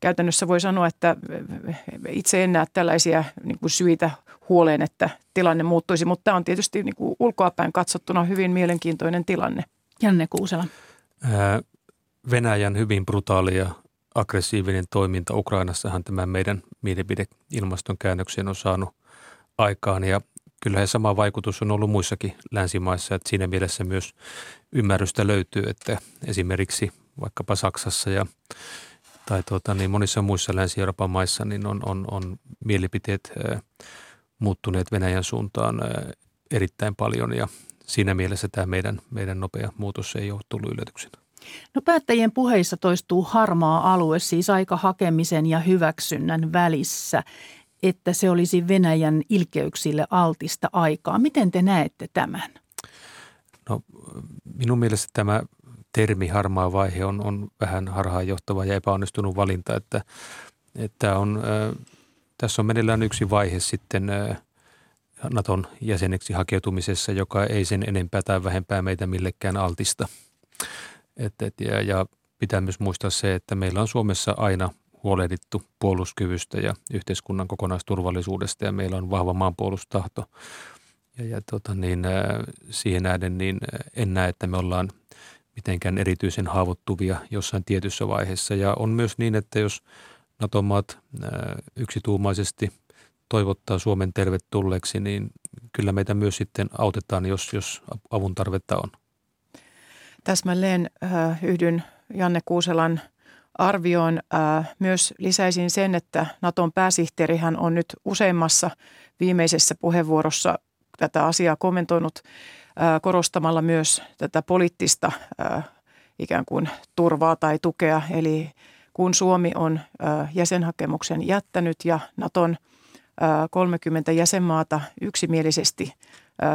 Käytännössä voi sanoa, että itse en näe tällaisia niin kuin syitä huoleen, että tilanne muuttuisi, mutta tämä on tietysti niin kuin ulkoapäin katsottuna hyvin mielenkiintoinen tilanne. Janne Kuusela. Venäjän hyvin brutaali ja aggressiivinen toiminta Ukrainassahan tämä meidän mielipide ilmastonkäännökseen on saanut – aikaan ja kyllähän sama vaikutus on ollut muissakin länsimaissa, että siinä mielessä myös ymmärrystä löytyy, että esimerkiksi vaikkapa Saksassa ja tai tuota, niin monissa muissa Länsi-Euroopan maissa niin on, on, on mielipiteet muuttuneet Venäjän suuntaan erittäin paljon ja siinä mielessä tämä meidän, meidän nopea muutos ei ole tullut yllätyksenä. No päättäjien puheissa toistuu harmaa alue, siis aika hakemisen ja hyväksynnän välissä että se olisi Venäjän ilkeyksille altista aikaa. Miten te näette tämän? No minun mielestä tämä termi harmaa vaihe on, on vähän harhaanjohtava ja epäonnistunut valinta, että, että on, äh, tässä on meneillään yksi vaihe sitten äh, Naton jäseneksi hakeutumisessa, joka ei sen enempää tai vähempää meitä millekään altista. Et, et, ja, ja pitää myös muistaa se, että meillä on Suomessa aina – huolehdittu puolustuskyvystä ja yhteiskunnan kokonaisturvallisuudesta ja meillä on vahva maanpuolustahto. Ja, ja tota niin, siihen nähden niin en näe, että me ollaan mitenkään erityisen haavoittuvia jossain tietyssä vaiheessa. Ja on myös niin, että jos NATO-maat yksituumaisesti toivottaa Suomen tervetulleeksi, niin kyllä meitä myös sitten autetaan, jos, jos avun tarvetta on. Täsmälleen yhdyn Janne Kuuselan – arvioon. Myös lisäisin sen, että Naton pääsihteerihän on nyt useimmassa viimeisessä puheenvuorossa tätä asiaa kommentoinut korostamalla myös tätä poliittista ikään kuin turvaa tai tukea. Eli kun Suomi on jäsenhakemuksen jättänyt ja Naton 30 jäsenmaata yksimielisesti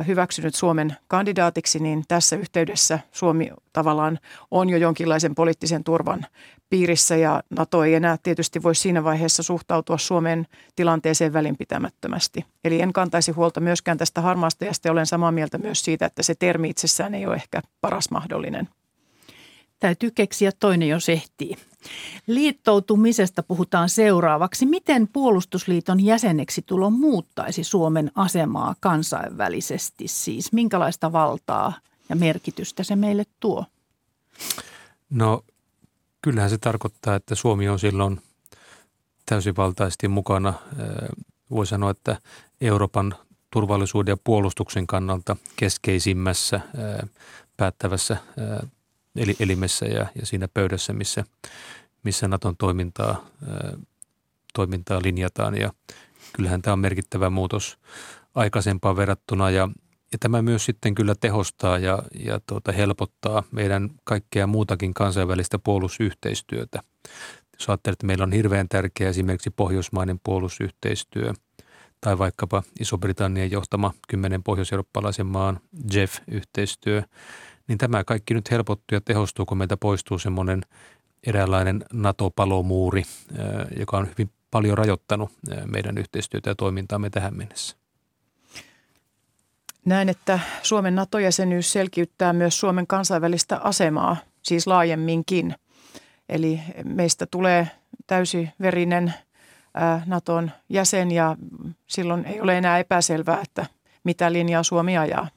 hyväksynyt Suomen kandidaatiksi, niin tässä yhteydessä Suomi tavallaan on jo jonkinlaisen poliittisen turvan piirissä ja NATO ei enää tietysti voi siinä vaiheessa suhtautua Suomen tilanteeseen välinpitämättömästi. Eli en kantaisi huolta myöskään tästä harmaasta ja olen samaa mieltä myös siitä, että se termi itsessään ei ole ehkä paras mahdollinen. Täytyy keksiä toinen, jos ehtii. Liittoutumisesta puhutaan seuraavaksi. Miten puolustusliiton jäseneksi tulo muuttaisi Suomen asemaa kansainvälisesti? Siis minkälaista valtaa ja merkitystä se meille tuo? No kyllähän se tarkoittaa, että Suomi on silloin täysivaltaisesti mukana. Voi sanoa, että Euroopan turvallisuuden ja puolustuksen kannalta keskeisimmässä päättävässä elimessä ja, ja siinä pöydässä, missä, missä Naton toimintaa, toimintaa linjataan. Ja kyllähän tämä on merkittävä muutos aikaisempaan verrattuna ja, ja tämä myös sitten kyllä tehostaa ja, ja tuota, helpottaa meidän kaikkea muutakin kansainvälistä puolusyhteistyötä. Jos ajattelee, että meillä on hirveän tärkeä esimerkiksi pohjoismainen puolusyhteistyö tai vaikkapa Iso-Britannian johtama kymmenen pohjois-eurooppalaisen maan JEF-yhteistyö, niin tämä kaikki nyt helpottuu ja tehostuu, kun meiltä poistuu semmoinen eräänlainen NATO-palomuuri, joka on hyvin paljon rajoittanut meidän yhteistyötä ja toimintaamme tähän mennessä. Näen, että Suomen NATO-jäsenyys selkiyttää myös Suomen kansainvälistä asemaa, siis laajemminkin. Eli meistä tulee täysiverinen Naton jäsen ja silloin ei ole enää epäselvää, että mitä linjaa Suomi ajaa.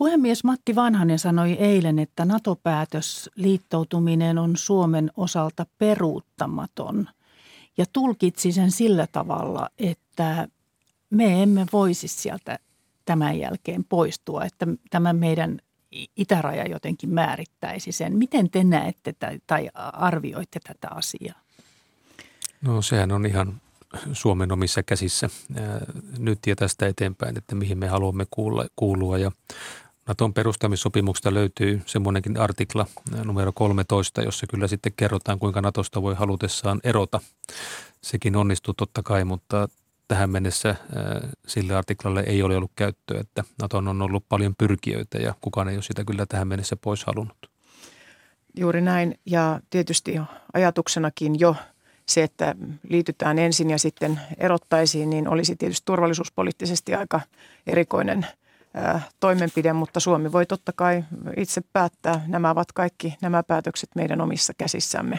Puhemies Matti Vanhanen sanoi eilen, että NATO-päätös liittoutuminen on Suomen osalta peruuttamaton ja tulkitsi sen sillä tavalla, että me emme voisi sieltä tämän jälkeen poistua, että tämä meidän itäraja jotenkin määrittäisi sen. Miten te näette tai arvioitte tätä asiaa? No sehän on ihan Suomen omissa käsissä nyt ja tästä eteenpäin, että mihin me haluamme kuulla, kuulua. Ja Naton perustamissopimuksesta löytyy semmoinenkin artikla numero 13, jossa kyllä sitten kerrotaan, kuinka Natosta voi halutessaan erota. Sekin onnistuu totta kai, mutta tähän mennessä sille artiklalle ei ole ollut käyttöä, että Naton on ollut paljon pyrkijöitä ja kukaan ei ole sitä kyllä tähän mennessä pois halunnut. Juuri näin ja tietysti ajatuksenakin jo se, että liitytään ensin ja sitten erottaisiin, niin olisi tietysti turvallisuuspoliittisesti aika erikoinen toimenpide, mutta Suomi voi totta kai itse päättää. Nämä ovat kaikki nämä päätökset meidän omissa käsissämme.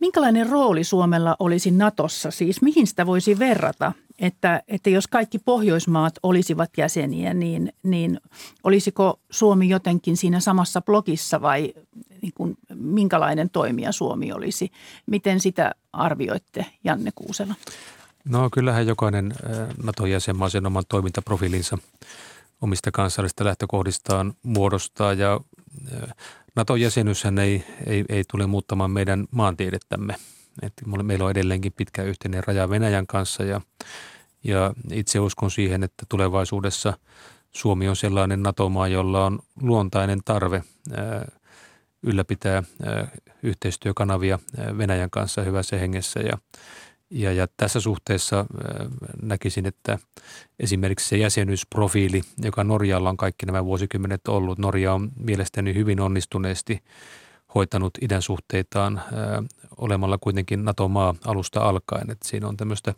Minkälainen rooli Suomella olisi Natossa? Siis mihin sitä voisi verrata? Että, että jos kaikki Pohjoismaat olisivat jäseniä, niin, niin olisiko Suomi jotenkin siinä samassa blogissa vai niin kuin, minkälainen toimija Suomi olisi? Miten sitä arvioitte, Janne Kuusela? No kyllähän jokainen NATO-jäsenmaa sen oman toimintaprofiilinsa omista kansallisista lähtökohdistaan muodostaa ja NATO-jäsenyyshän ei, ei, ei tule muuttamaan meidän maantiedettämme. Et meillä on edelleenkin pitkä yhteinen raja Venäjän kanssa ja, ja itse uskon siihen, että tulevaisuudessa Suomi on sellainen NATO-maa, jolla on luontainen tarve ää, ylläpitää ää, yhteistyökanavia Venäjän kanssa hyvässä hengessä ja ja, ja tässä suhteessa näkisin, että esimerkiksi se jäsenyysprofiili, joka Norjalla on kaikki nämä vuosikymmenet ollut, Norja on mielestäni hyvin onnistuneesti hoitanut idän suhteitaan olemalla kuitenkin NATO-maa alusta alkaen. Että siinä on tämmöistä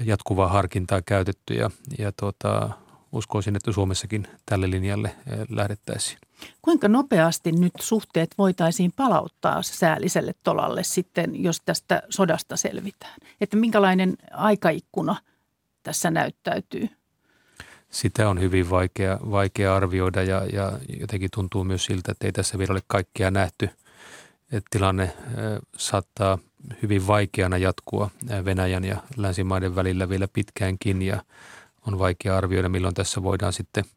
jatkuvaa harkintaa käytetty ja, ja tuota, uskoisin, että Suomessakin tälle linjalle lähdettäisiin. Kuinka nopeasti nyt suhteet voitaisiin palauttaa säälliselle tolalle sitten, jos tästä sodasta selvitään? Että minkälainen aikaikkuna tässä näyttäytyy? Sitä on hyvin vaikea, vaikea arvioida ja, ja jotenkin tuntuu myös siltä, että ei tässä vielä ole kaikkea nähty. Että tilanne saattaa hyvin vaikeana jatkua Venäjän ja länsimaiden välillä vielä pitkäänkin ja on vaikea arvioida, milloin tässä voidaan sitten –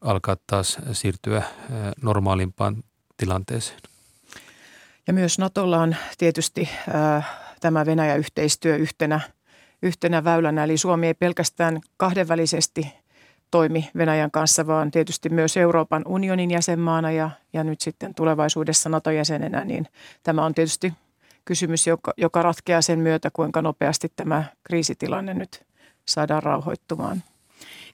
alkaa taas siirtyä normaalimpaan tilanteeseen. Ja myös Natolla on tietysti äh, tämä Venäjä-yhteistyö yhtenä, yhtenä väylänä. Eli Suomi ei pelkästään kahdenvälisesti toimi Venäjän kanssa, vaan tietysti myös Euroopan unionin jäsenmaana ja, ja nyt sitten tulevaisuudessa NATO-jäsenenä, niin tämä on tietysti kysymys, joka, joka ratkeaa sen myötä, kuinka nopeasti tämä kriisitilanne nyt saadaan rauhoittumaan.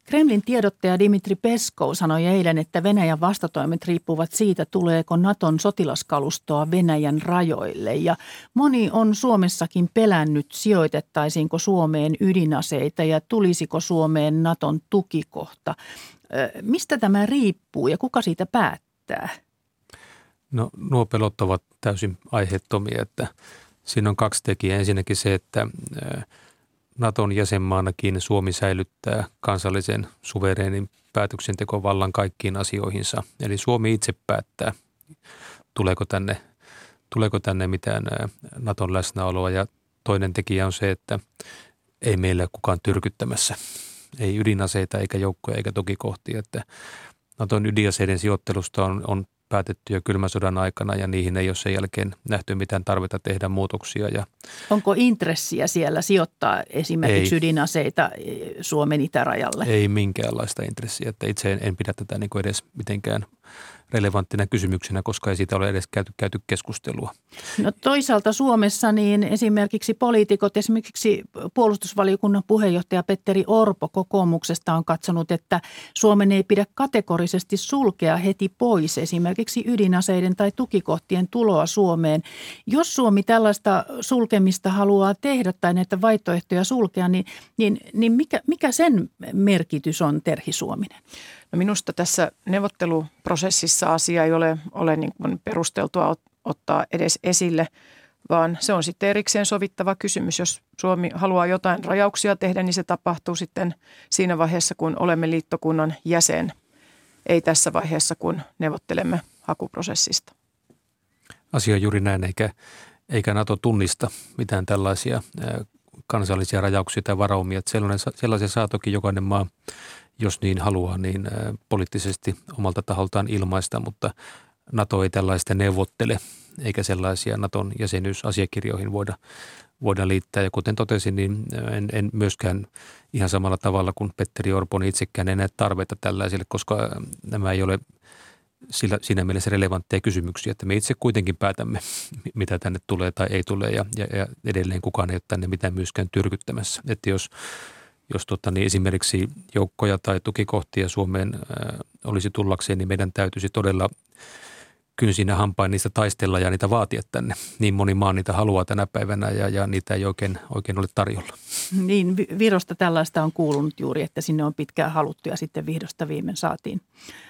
Kremlin tiedottaja Dimitri Peskov sanoi eilen, että Venäjän vastatoimet riippuvat siitä, tuleeko Naton sotilaskalustoa Venäjän rajoille. Ja moni on Suomessakin pelännyt, sijoitettaisiinko Suomeen ydinaseita ja tulisiko Suomeen Naton tukikohta. Mistä tämä riippuu ja kuka siitä päättää? No nuo pelot ovat täysin aiheettomia, että siinä on kaksi tekijää. Ensinnäkin se, että Naton jäsenmaanakin Suomi säilyttää kansallisen suvereenin päätöksentekovallan kaikkiin asioihinsa. Eli Suomi itse päättää, tuleeko tänne, tuleeko tänne mitään Naton läsnäoloa. Ja toinen tekijä on se, että ei meillä kukaan tyrkyttämässä. Ei ydinaseita eikä joukkoja eikä tukikohtia. Että Naton ydinaseiden sijoittelusta on, on päätetty jo kylmän sodan aikana ja niihin ei ole sen jälkeen nähty mitään tarvetta tehdä muutoksia. Ja Onko intressiä siellä sijoittaa esimerkiksi ei, ydinaseita Suomen itärajalle? Ei minkäänlaista intressiä, että itse en, en pidä tätä niin kuin edes mitenkään – relevanttina kysymyksenä, koska ei siitä ole edes käyty, käyty keskustelua. No toisaalta Suomessa niin esimerkiksi poliitikot, esimerkiksi puolustusvaliokunnan puheenjohtaja Petteri Orpo kokoomuksesta on katsonut, että Suomen ei pidä kategorisesti sulkea heti pois esimerkiksi ydinaseiden tai tukikohtien tuloa Suomeen. Jos Suomi tällaista sulkemista haluaa tehdä tai näitä vaihtoehtoja sulkea, niin, niin, niin mikä, mikä sen merkitys on Terhi Suominen? No minusta tässä neuvotteluprosessissa asia ei ole, ole niin kuin perusteltua ottaa edes esille, vaan se on sitten erikseen sovittava kysymys. Jos Suomi haluaa jotain rajauksia tehdä, niin se tapahtuu sitten siinä vaiheessa, kun olemme liittokunnan jäsen, ei tässä vaiheessa, kun neuvottelemme hakuprosessista. Asia juuri näin, eikä, eikä NATO tunnista mitään tällaisia kansallisia rajauksia tai varaumia. Sellaisia saa toki jokainen maa jos niin haluaa, niin poliittisesti omalta taholtaan ilmaista, mutta NATO ei tällaista neuvottele, eikä sellaisia Naton jäsenyysasiakirjoihin voida, voida liittää. Ja kuten totesin, niin en, en myöskään ihan samalla tavalla kuin Petteri Orpo, niin itsekään en näe tarvetta tällaisille, koska nämä ei ole sillä, siinä mielessä relevantteja kysymyksiä, että me itse kuitenkin päätämme, mitä tänne tulee tai ei tule ja, ja, ja edelleen kukaan ei ole tänne mitään myöskään tyrkyttämässä. Että jos jos tota, niin esimerkiksi joukkoja tai tukikohtia Suomeen ää, olisi tullakseen, niin meidän täytyisi todella kynsinä hampain niistä taistella ja niitä vaatia tänne. Niin moni maa niitä haluaa tänä päivänä ja, ja niitä ei oikein, oikein ole tarjolla. Niin, Virosta tällaista on kuulunut juuri, että sinne on pitkään haluttu ja sitten vihdosta viimein saatiin,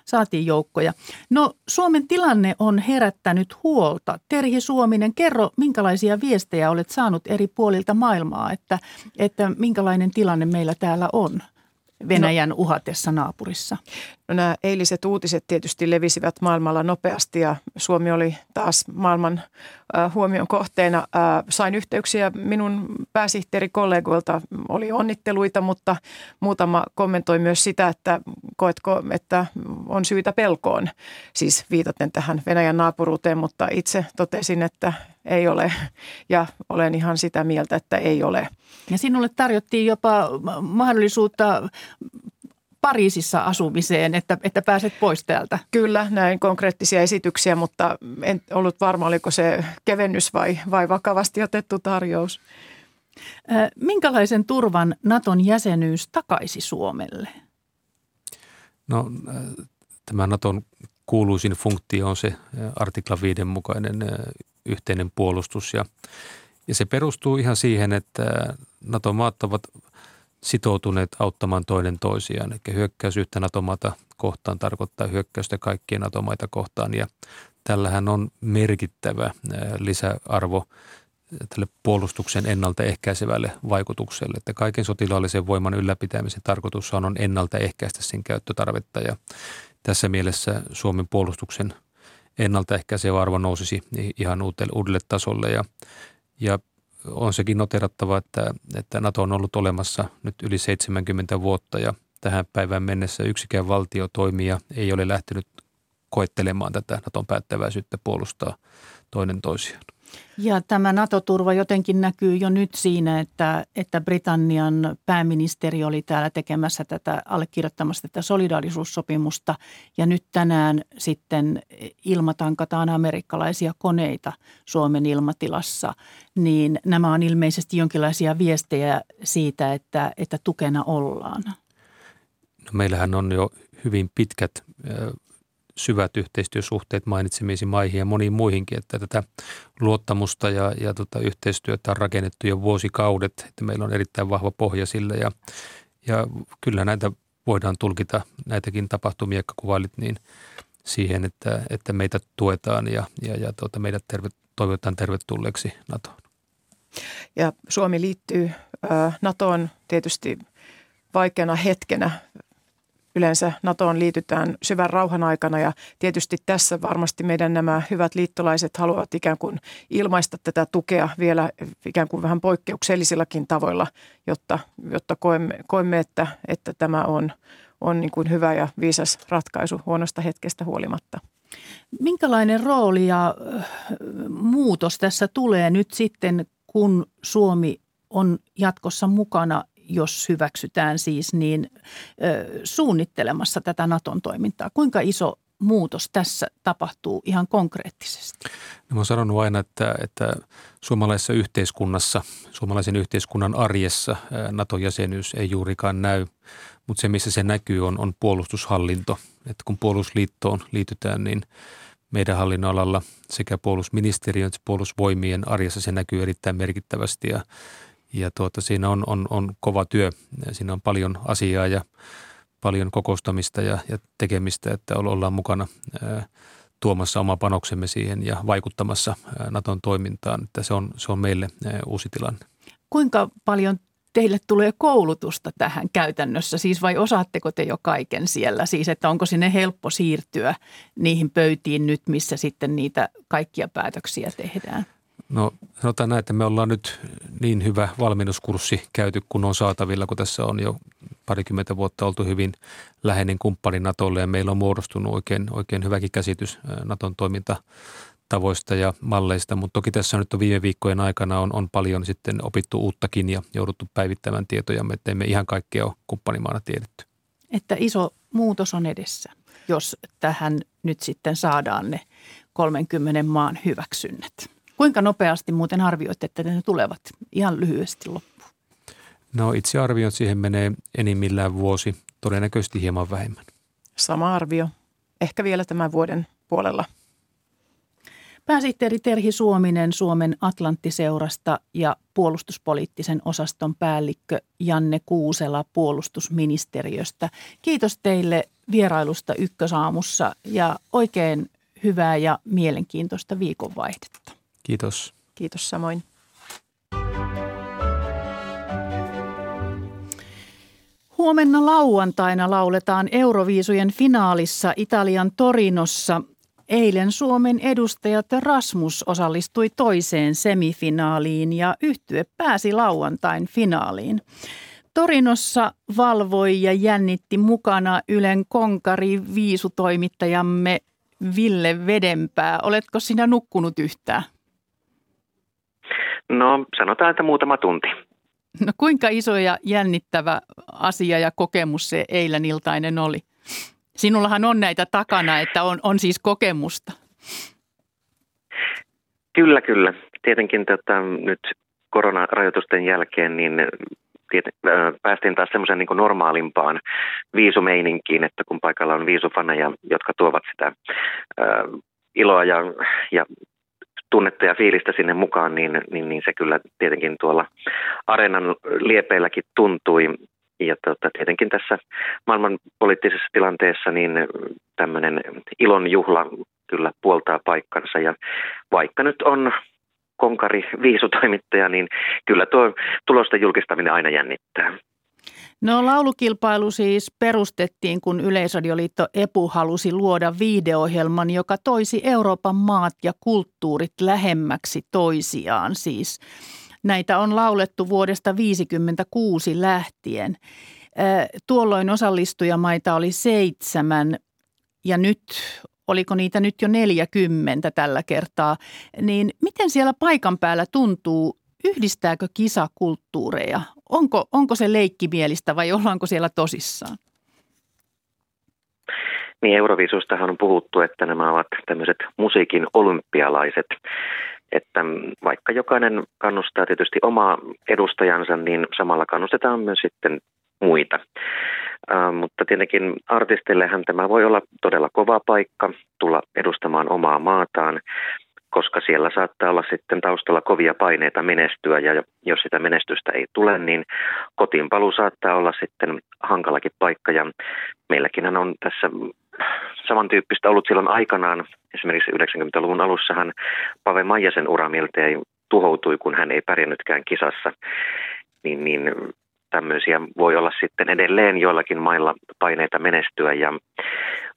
saatiin joukkoja. No Suomen tilanne on herättänyt huolta. Terhi Suominen, kerro minkälaisia viestejä olet saanut eri puolilta maailmaa, että, että minkälainen tilanne meillä täällä on? Venäjän no, uhatessa naapurissa? No nämä eiliset uutiset tietysti levisivät maailmalla nopeasti ja Suomi oli taas maailman huomion kohteena. Sain yhteyksiä minun pääsihteerikollegoilta, oli onnitteluita, mutta muutama kommentoi myös sitä, että koetko, että on syytä pelkoon, siis viitaten tähän Venäjän naapuruuteen, mutta itse totesin, että ei ole ja olen ihan sitä mieltä, että ei ole. Ja sinulle tarjottiin jopa mahdollisuutta Pariisissa asumiseen, että, että pääset pois täältä? Kyllä, näin konkreettisia esityksiä, mutta en ollut varma, oliko se kevennys vai, vai vakavasti otettu tarjous. Minkälaisen turvan Naton jäsenyys takaisi Suomelle? No tämä Naton kuuluisin funktio on se artikla 5 mukainen yhteinen puolustus ja, ja se perustuu ihan siihen, että NATO-maat ovat sitoutuneet auttamaan toinen toisiaan. Eli hyökkäys yhtä NATO-maata kohtaan tarkoittaa hyökkäystä kaikkien NATO-maita kohtaan ja tällähän on merkittävä lisäarvo tälle puolustuksen ennaltaehkäisevälle vaikutukselle. Että kaiken sotilaallisen voiman ylläpitämisen tarkoitus on ennaltaehkäistä sen käyttötarvetta ja tässä mielessä Suomen puolustuksen ennaltaehkäisevä arvo nousisi ihan uudelle, uudelle tasolle ja, ja on sekin noterattava, että, että NATO on ollut olemassa nyt yli 70 vuotta ja tähän päivään mennessä yksikään valtio toimija ei ole lähtenyt koettelemaan tätä Naton päättäväisyyttä puolustaa toinen toisiaan. Ja tämä NATO-turva jotenkin näkyy jo nyt siinä, että, että Britannian pääministeri oli täällä tekemässä tätä, allekirjoittamassa tätä solidaarisuussopimusta. Ja nyt tänään sitten ilmatankataan amerikkalaisia koneita Suomen ilmatilassa. Niin nämä on ilmeisesti jonkinlaisia viestejä siitä, että, että tukena ollaan. No meillähän on jo hyvin pitkät syvät yhteistyösuhteet mainitsemisiin maihin ja moniin muihinkin, että tätä luottamusta ja, ja tota yhteistyötä on rakennettu jo vuosikaudet, että meillä on erittäin vahva pohja sille ja, ja kyllä näitä voidaan tulkita, näitäkin tapahtumia, jotka kuvailit, niin siihen, että, että meitä tuetaan ja, ja, ja tuota, meidät terve, toivotetaan tervetulleeksi NATOon. Ja Suomi liittyy NATOon tietysti vaikeana hetkenä. Yleensä NATOon liitytään syvän rauhan aikana ja tietysti tässä varmasti meidän nämä hyvät liittolaiset haluavat ikään kuin ilmaista tätä tukea vielä ikään kuin vähän poikkeuksellisillakin tavoilla, jotta, jotta koemme, koemme että, että tämä on, on niin kuin hyvä ja viisas ratkaisu huonosta hetkestä huolimatta. Minkälainen rooli ja muutos tässä tulee nyt sitten, kun Suomi on jatkossa mukana, jos hyväksytään siis, niin suunnittelemassa tätä Naton toimintaa? Kuinka iso muutos tässä tapahtuu ihan konkreettisesti? No, mä olen sanonut aina, että, että suomalaisessa yhteiskunnassa, suomalaisen yhteiskunnan arjessa NATO-jäsenyys ei juurikaan näy, mutta se missä se näkyy on, on puolustushallinto. Että kun puolustusliittoon liitytään, niin meidän hallinnonalalla sekä puolustusministeriön että puolustusvoimien arjessa se näkyy erittäin merkittävästi ja, ja tuota, siinä on, on, on kova työ. Siinä on paljon asiaa ja paljon kokoustamista ja, ja tekemistä, että ollaan mukana ää, tuomassa oma panoksemme siihen ja vaikuttamassa ää, Naton toimintaan. Että se on, se on meille ää, uusi tilanne. Kuinka paljon teille tulee koulutusta tähän käytännössä, siis vai osaatteko te jo kaiken siellä? Siis että onko sinne helppo siirtyä niihin pöytiin nyt, missä sitten niitä kaikkia päätöksiä tehdään? No sanotaan näin, että me ollaan nyt niin hyvä valmennuskurssi käyty, kun on saatavilla, kun tässä on jo parikymmentä vuotta oltu hyvin läheinen kumppani Natolle ja meillä on muodostunut oikein, oikein hyväkin käsitys Naton toiminta tavoista ja malleista, mutta toki tässä nyt on viime viikkojen aikana on, on paljon sitten opittu uuttakin ja jouduttu päivittämään tietoja, että emme ihan kaikkea ole kumppanimaana tiedetty. Että iso muutos on edessä, jos tähän nyt sitten saadaan ne 30 maan hyväksynnät. Kuinka nopeasti muuten arvioitte, että ne tulevat ihan lyhyesti loppuun? No itse arvioin, siihen menee enimmillään vuosi, todennäköisesti hieman vähemmän. Sama arvio. Ehkä vielä tämän vuoden puolella Pääsihteeri Terhi Suominen Suomen Atlanttiseurasta ja puolustuspoliittisen osaston päällikkö Janne Kuusela puolustusministeriöstä. Kiitos teille vierailusta Ykkösaamussa ja oikein hyvää ja mielenkiintoista viikonvaihdetta. Kiitos. Kiitos samoin. Huomenna lauantaina lauletaan Euroviisujen finaalissa Italian Torinossa Eilen Suomen edustajat Rasmus osallistui toiseen semifinaaliin ja yhtye pääsi lauantain finaaliin. Torinossa valvoi ja jännitti mukana Ylen konkari viisutoimittajamme Ville Vedenpää. Oletko sinä nukkunut yhtään? No sanotaan, että muutama tunti. No kuinka iso ja jännittävä asia ja kokemus se eilen iltainen oli? Sinullahan on näitä takana, että on, on siis kokemusta. Kyllä, kyllä. Tietenkin tota, nyt koronarajoitusten jälkeen niin tiet, äh, päästiin taas semmoisen niin normaalimpaan viisumeininkiin, että kun paikalla on viisufaneja, jotka tuovat sitä äh, iloa ja, ja tunnetta ja fiilistä sinne mukaan, niin, niin, niin se kyllä tietenkin tuolla areenan liepeilläkin tuntui ja tota, tietenkin tässä maailman poliittisessa tilanteessa niin tämmöinen ilon juhla kyllä puoltaa paikkansa. Ja vaikka nyt on konkari viisutoimittaja, niin kyllä tuo tulosten julkistaminen aina jännittää. No laulukilpailu siis perustettiin, kun Yleisradioliitto EPU halusi luoda viideohjelman, joka toisi Euroopan maat ja kulttuurit lähemmäksi toisiaan siis. Näitä on laulettu vuodesta 1956 lähtien. Tuolloin osallistujamaita oli seitsemän ja nyt, oliko niitä nyt jo 40 tällä kertaa, niin miten siellä paikan päällä tuntuu, yhdistääkö kisa kulttuureja? Onko, onko se leikkimielistä vai ollaanko siellä tosissaan? Niin Euroviisustahan on puhuttu, että nämä ovat tämmöiset musiikin olympialaiset että vaikka jokainen kannustaa tietysti omaa edustajansa, niin samalla kannustetaan myös sitten muita. Uh, mutta tietenkin artistillehän tämä voi olla todella kova paikka tulla edustamaan omaa maataan, koska siellä saattaa olla sitten taustalla kovia paineita menestyä ja jos sitä menestystä ei tule, niin kotiinpalu saattaa olla sitten hankalakin paikka ja meilläkin on tässä samantyyppistä ollut silloin aikanaan. Esimerkiksi 90-luvun alussahan Pave Maijasen ura miltei tuhoutui, kun hän ei pärjännytkään kisassa. Niin, niin tämmöisiä voi olla sitten edelleen joillakin mailla paineita menestyä. Ja,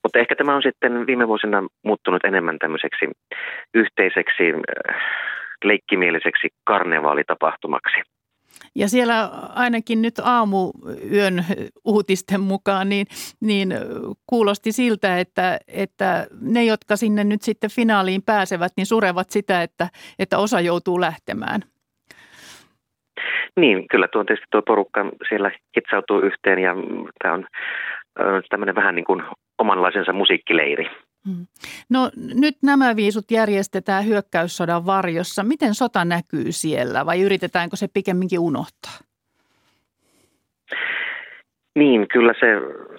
mutta ehkä tämä on sitten viime vuosina muuttunut enemmän tämmöiseksi yhteiseksi äh, leikkimieliseksi karnevaalitapahtumaksi. Ja siellä ainakin nyt aamuyön uutisten mukaan, niin, niin kuulosti siltä, että, että ne, jotka sinne nyt sitten finaaliin pääsevät, niin surevat sitä, että, että osa joutuu lähtemään. Niin, kyllä tuo tietysti tuo porukka siellä hitsautuu yhteen ja tämä on tämmöinen vähän niin kuin omanlaisensa musiikkileiri. Hmm. No nyt nämä viisut järjestetään hyökkäyssodan varjossa. Miten sota näkyy siellä vai yritetäänkö se pikemminkin unohtaa? Niin, kyllä se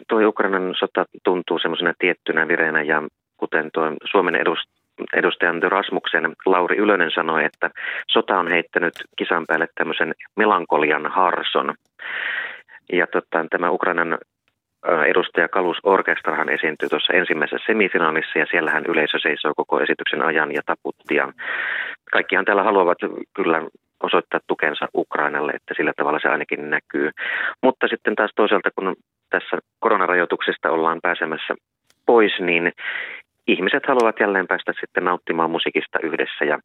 tuo Ukrainan sota tuntuu semmoisena tiettynä vireenä ja kuten tuo Suomen edust, edustajan Rasmuksen Lauri Ylönen sanoi, että sota on heittänyt kisan päälle tämmöisen melankolian harson. Ja tota, tämä Ukrainan edustaja Kalus Orkestrahan esiintyi tuossa ensimmäisessä semifinaalissa ja siellähän yleisö seisoo koko esityksen ajan ja taputti. Ja kaikkihan täällä haluavat kyllä osoittaa tukensa Ukrainalle, että sillä tavalla se ainakin näkyy. Mutta sitten taas toisaalta, kun tässä koronarajoituksista ollaan pääsemässä pois, niin ihmiset haluavat jälleen päästä sitten nauttimaan musiikista yhdessä, ja,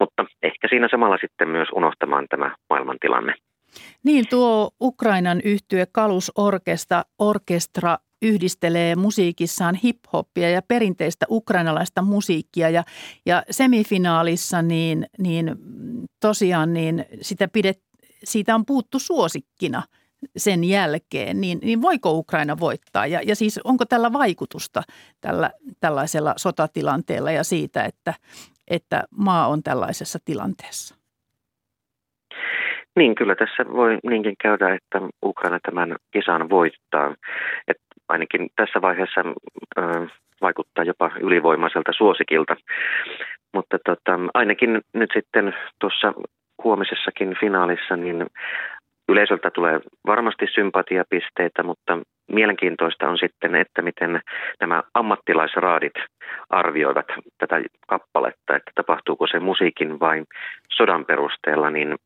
mutta ehkä siinä samalla sitten myös unohtamaan tämä maailmantilanne. Niin, tuo Ukrainan yhtye Kalus Orkesta, Orkestra yhdistelee musiikissaan hip-hoppia ja perinteistä ukrainalaista musiikkia ja, ja semifinaalissa niin, niin tosiaan niin sitä pidet, siitä on puuttu suosikkina sen jälkeen, niin, niin voiko Ukraina voittaa? Ja, ja siis onko tällä vaikutusta tällä, tällaisella sotatilanteella ja siitä, että, että maa on tällaisessa tilanteessa? Niin, kyllä tässä voi niinkin käydä, että Ukraina tämän kisan voittaa. Et ainakin tässä vaiheessa ö, vaikuttaa jopa ylivoimaiselta suosikilta. Mutta tota, ainakin nyt sitten tuossa huomisessakin finaalissa, niin yleisöltä tulee varmasti sympatiapisteitä, mutta mielenkiintoista on sitten, että miten nämä ammattilaisraadit arvioivat tätä kappaletta, että tapahtuuko se musiikin vai sodan perusteella, niin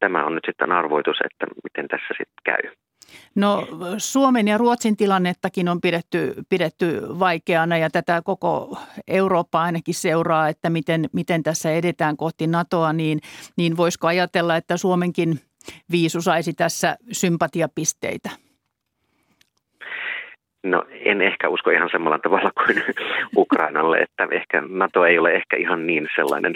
tämä on nyt sitten arvoitus, että miten tässä sitten käy. No Suomen ja Ruotsin tilannettakin on pidetty, pidetty vaikeana ja tätä koko Eurooppa ainakin seuraa, että miten, miten tässä edetään kohti NATOa, niin, niin voisiko ajatella, että Suomenkin viisu saisi tässä sympatiapisteitä? No en ehkä usko ihan samalla tavalla kuin <laughs> Ukrainalle, että ehkä NATO ei ole ehkä ihan niin sellainen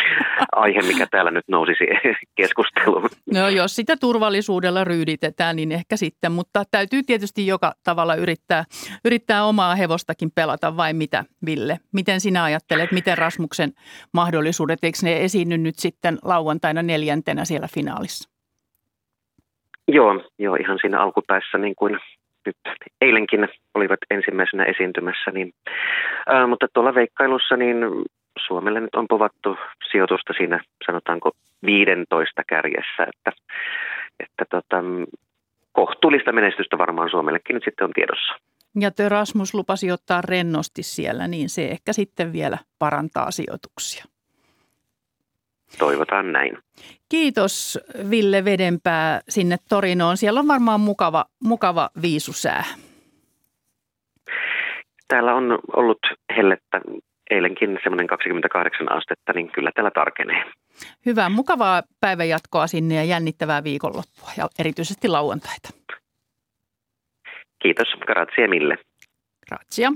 <laughs> aihe, mikä täällä nyt nousisi <laughs> keskusteluun. No jos sitä turvallisuudella ryyditetään, niin ehkä sitten, mutta täytyy tietysti joka tavalla yrittää, yrittää omaa hevostakin pelata vai mitä, Ville? Miten sinä ajattelet, miten Rasmuksen mahdollisuudet, eikö ne esiinny nyt sitten lauantaina neljäntenä siellä finaalissa? Joo, joo ihan siinä alkupäässä niin kuin nyt eilenkin olivat ensimmäisenä esiintymässä. Niin, ää, mutta tuolla veikkailussa niin Suomelle nyt on povattu sijoitusta siinä sanotaanko 15 kärjessä, että, että tota, kohtuullista menestystä varmaan Suomellekin nyt sitten on tiedossa. Ja Rasmus lupasi ottaa rennosti siellä, niin se ehkä sitten vielä parantaa sijoituksia. Toivotaan näin. Kiitos Ville Vedenpää sinne Torinoon. Siellä on varmaan mukava, mukava viisusää. Täällä on ollut hellettä eilenkin semmoinen 28 astetta, niin kyllä täällä tarkenee. Hyvä, mukavaa päivänjatkoa sinne ja jännittävää viikonloppua ja erityisesti lauantaita. Kiitos, grazie mille. Grazie.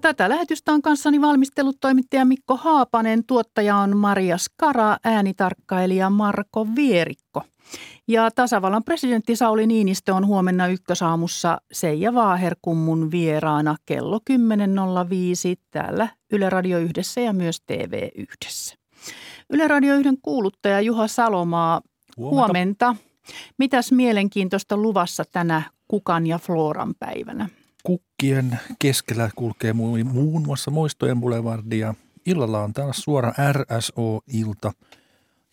Tätä lähetystä on kanssani valmistellut toimittaja Mikko Haapanen, tuottaja on Maria Skara, äänitarkkailija Marko Vierikko. Ja tasavallan presidentti Sauli Niinistö on huomenna ykkösaamussa Seija Vaaherkummun vieraana kello 10.05 täällä Yle Radio Yhdessä ja myös TV Yhdessä. Yle Radio Yhden kuuluttaja Juha Salomaa, huomenta. huomenta. Mitäs mielenkiintoista luvassa tänä Kukan ja Floran päivänä? Kukkien keskellä kulkee muun muassa Moistojen Boulevardia. Illalla on taas suora RSO-ilta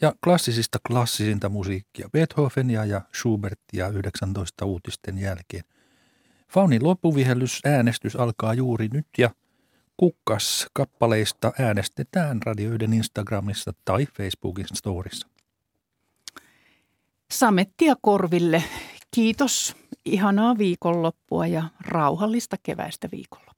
ja klassisista klassisinta musiikkia Beethovenia ja Schubertia 19 uutisten jälkeen. Faunin loppuvihellys äänestys alkaa juuri nyt ja kukkas kappaleista äänestetään radioiden Instagramissa tai Facebookin storissa. Samettia korville. Kiitos. Ihanaa viikonloppua ja rauhallista keväistä viikolla.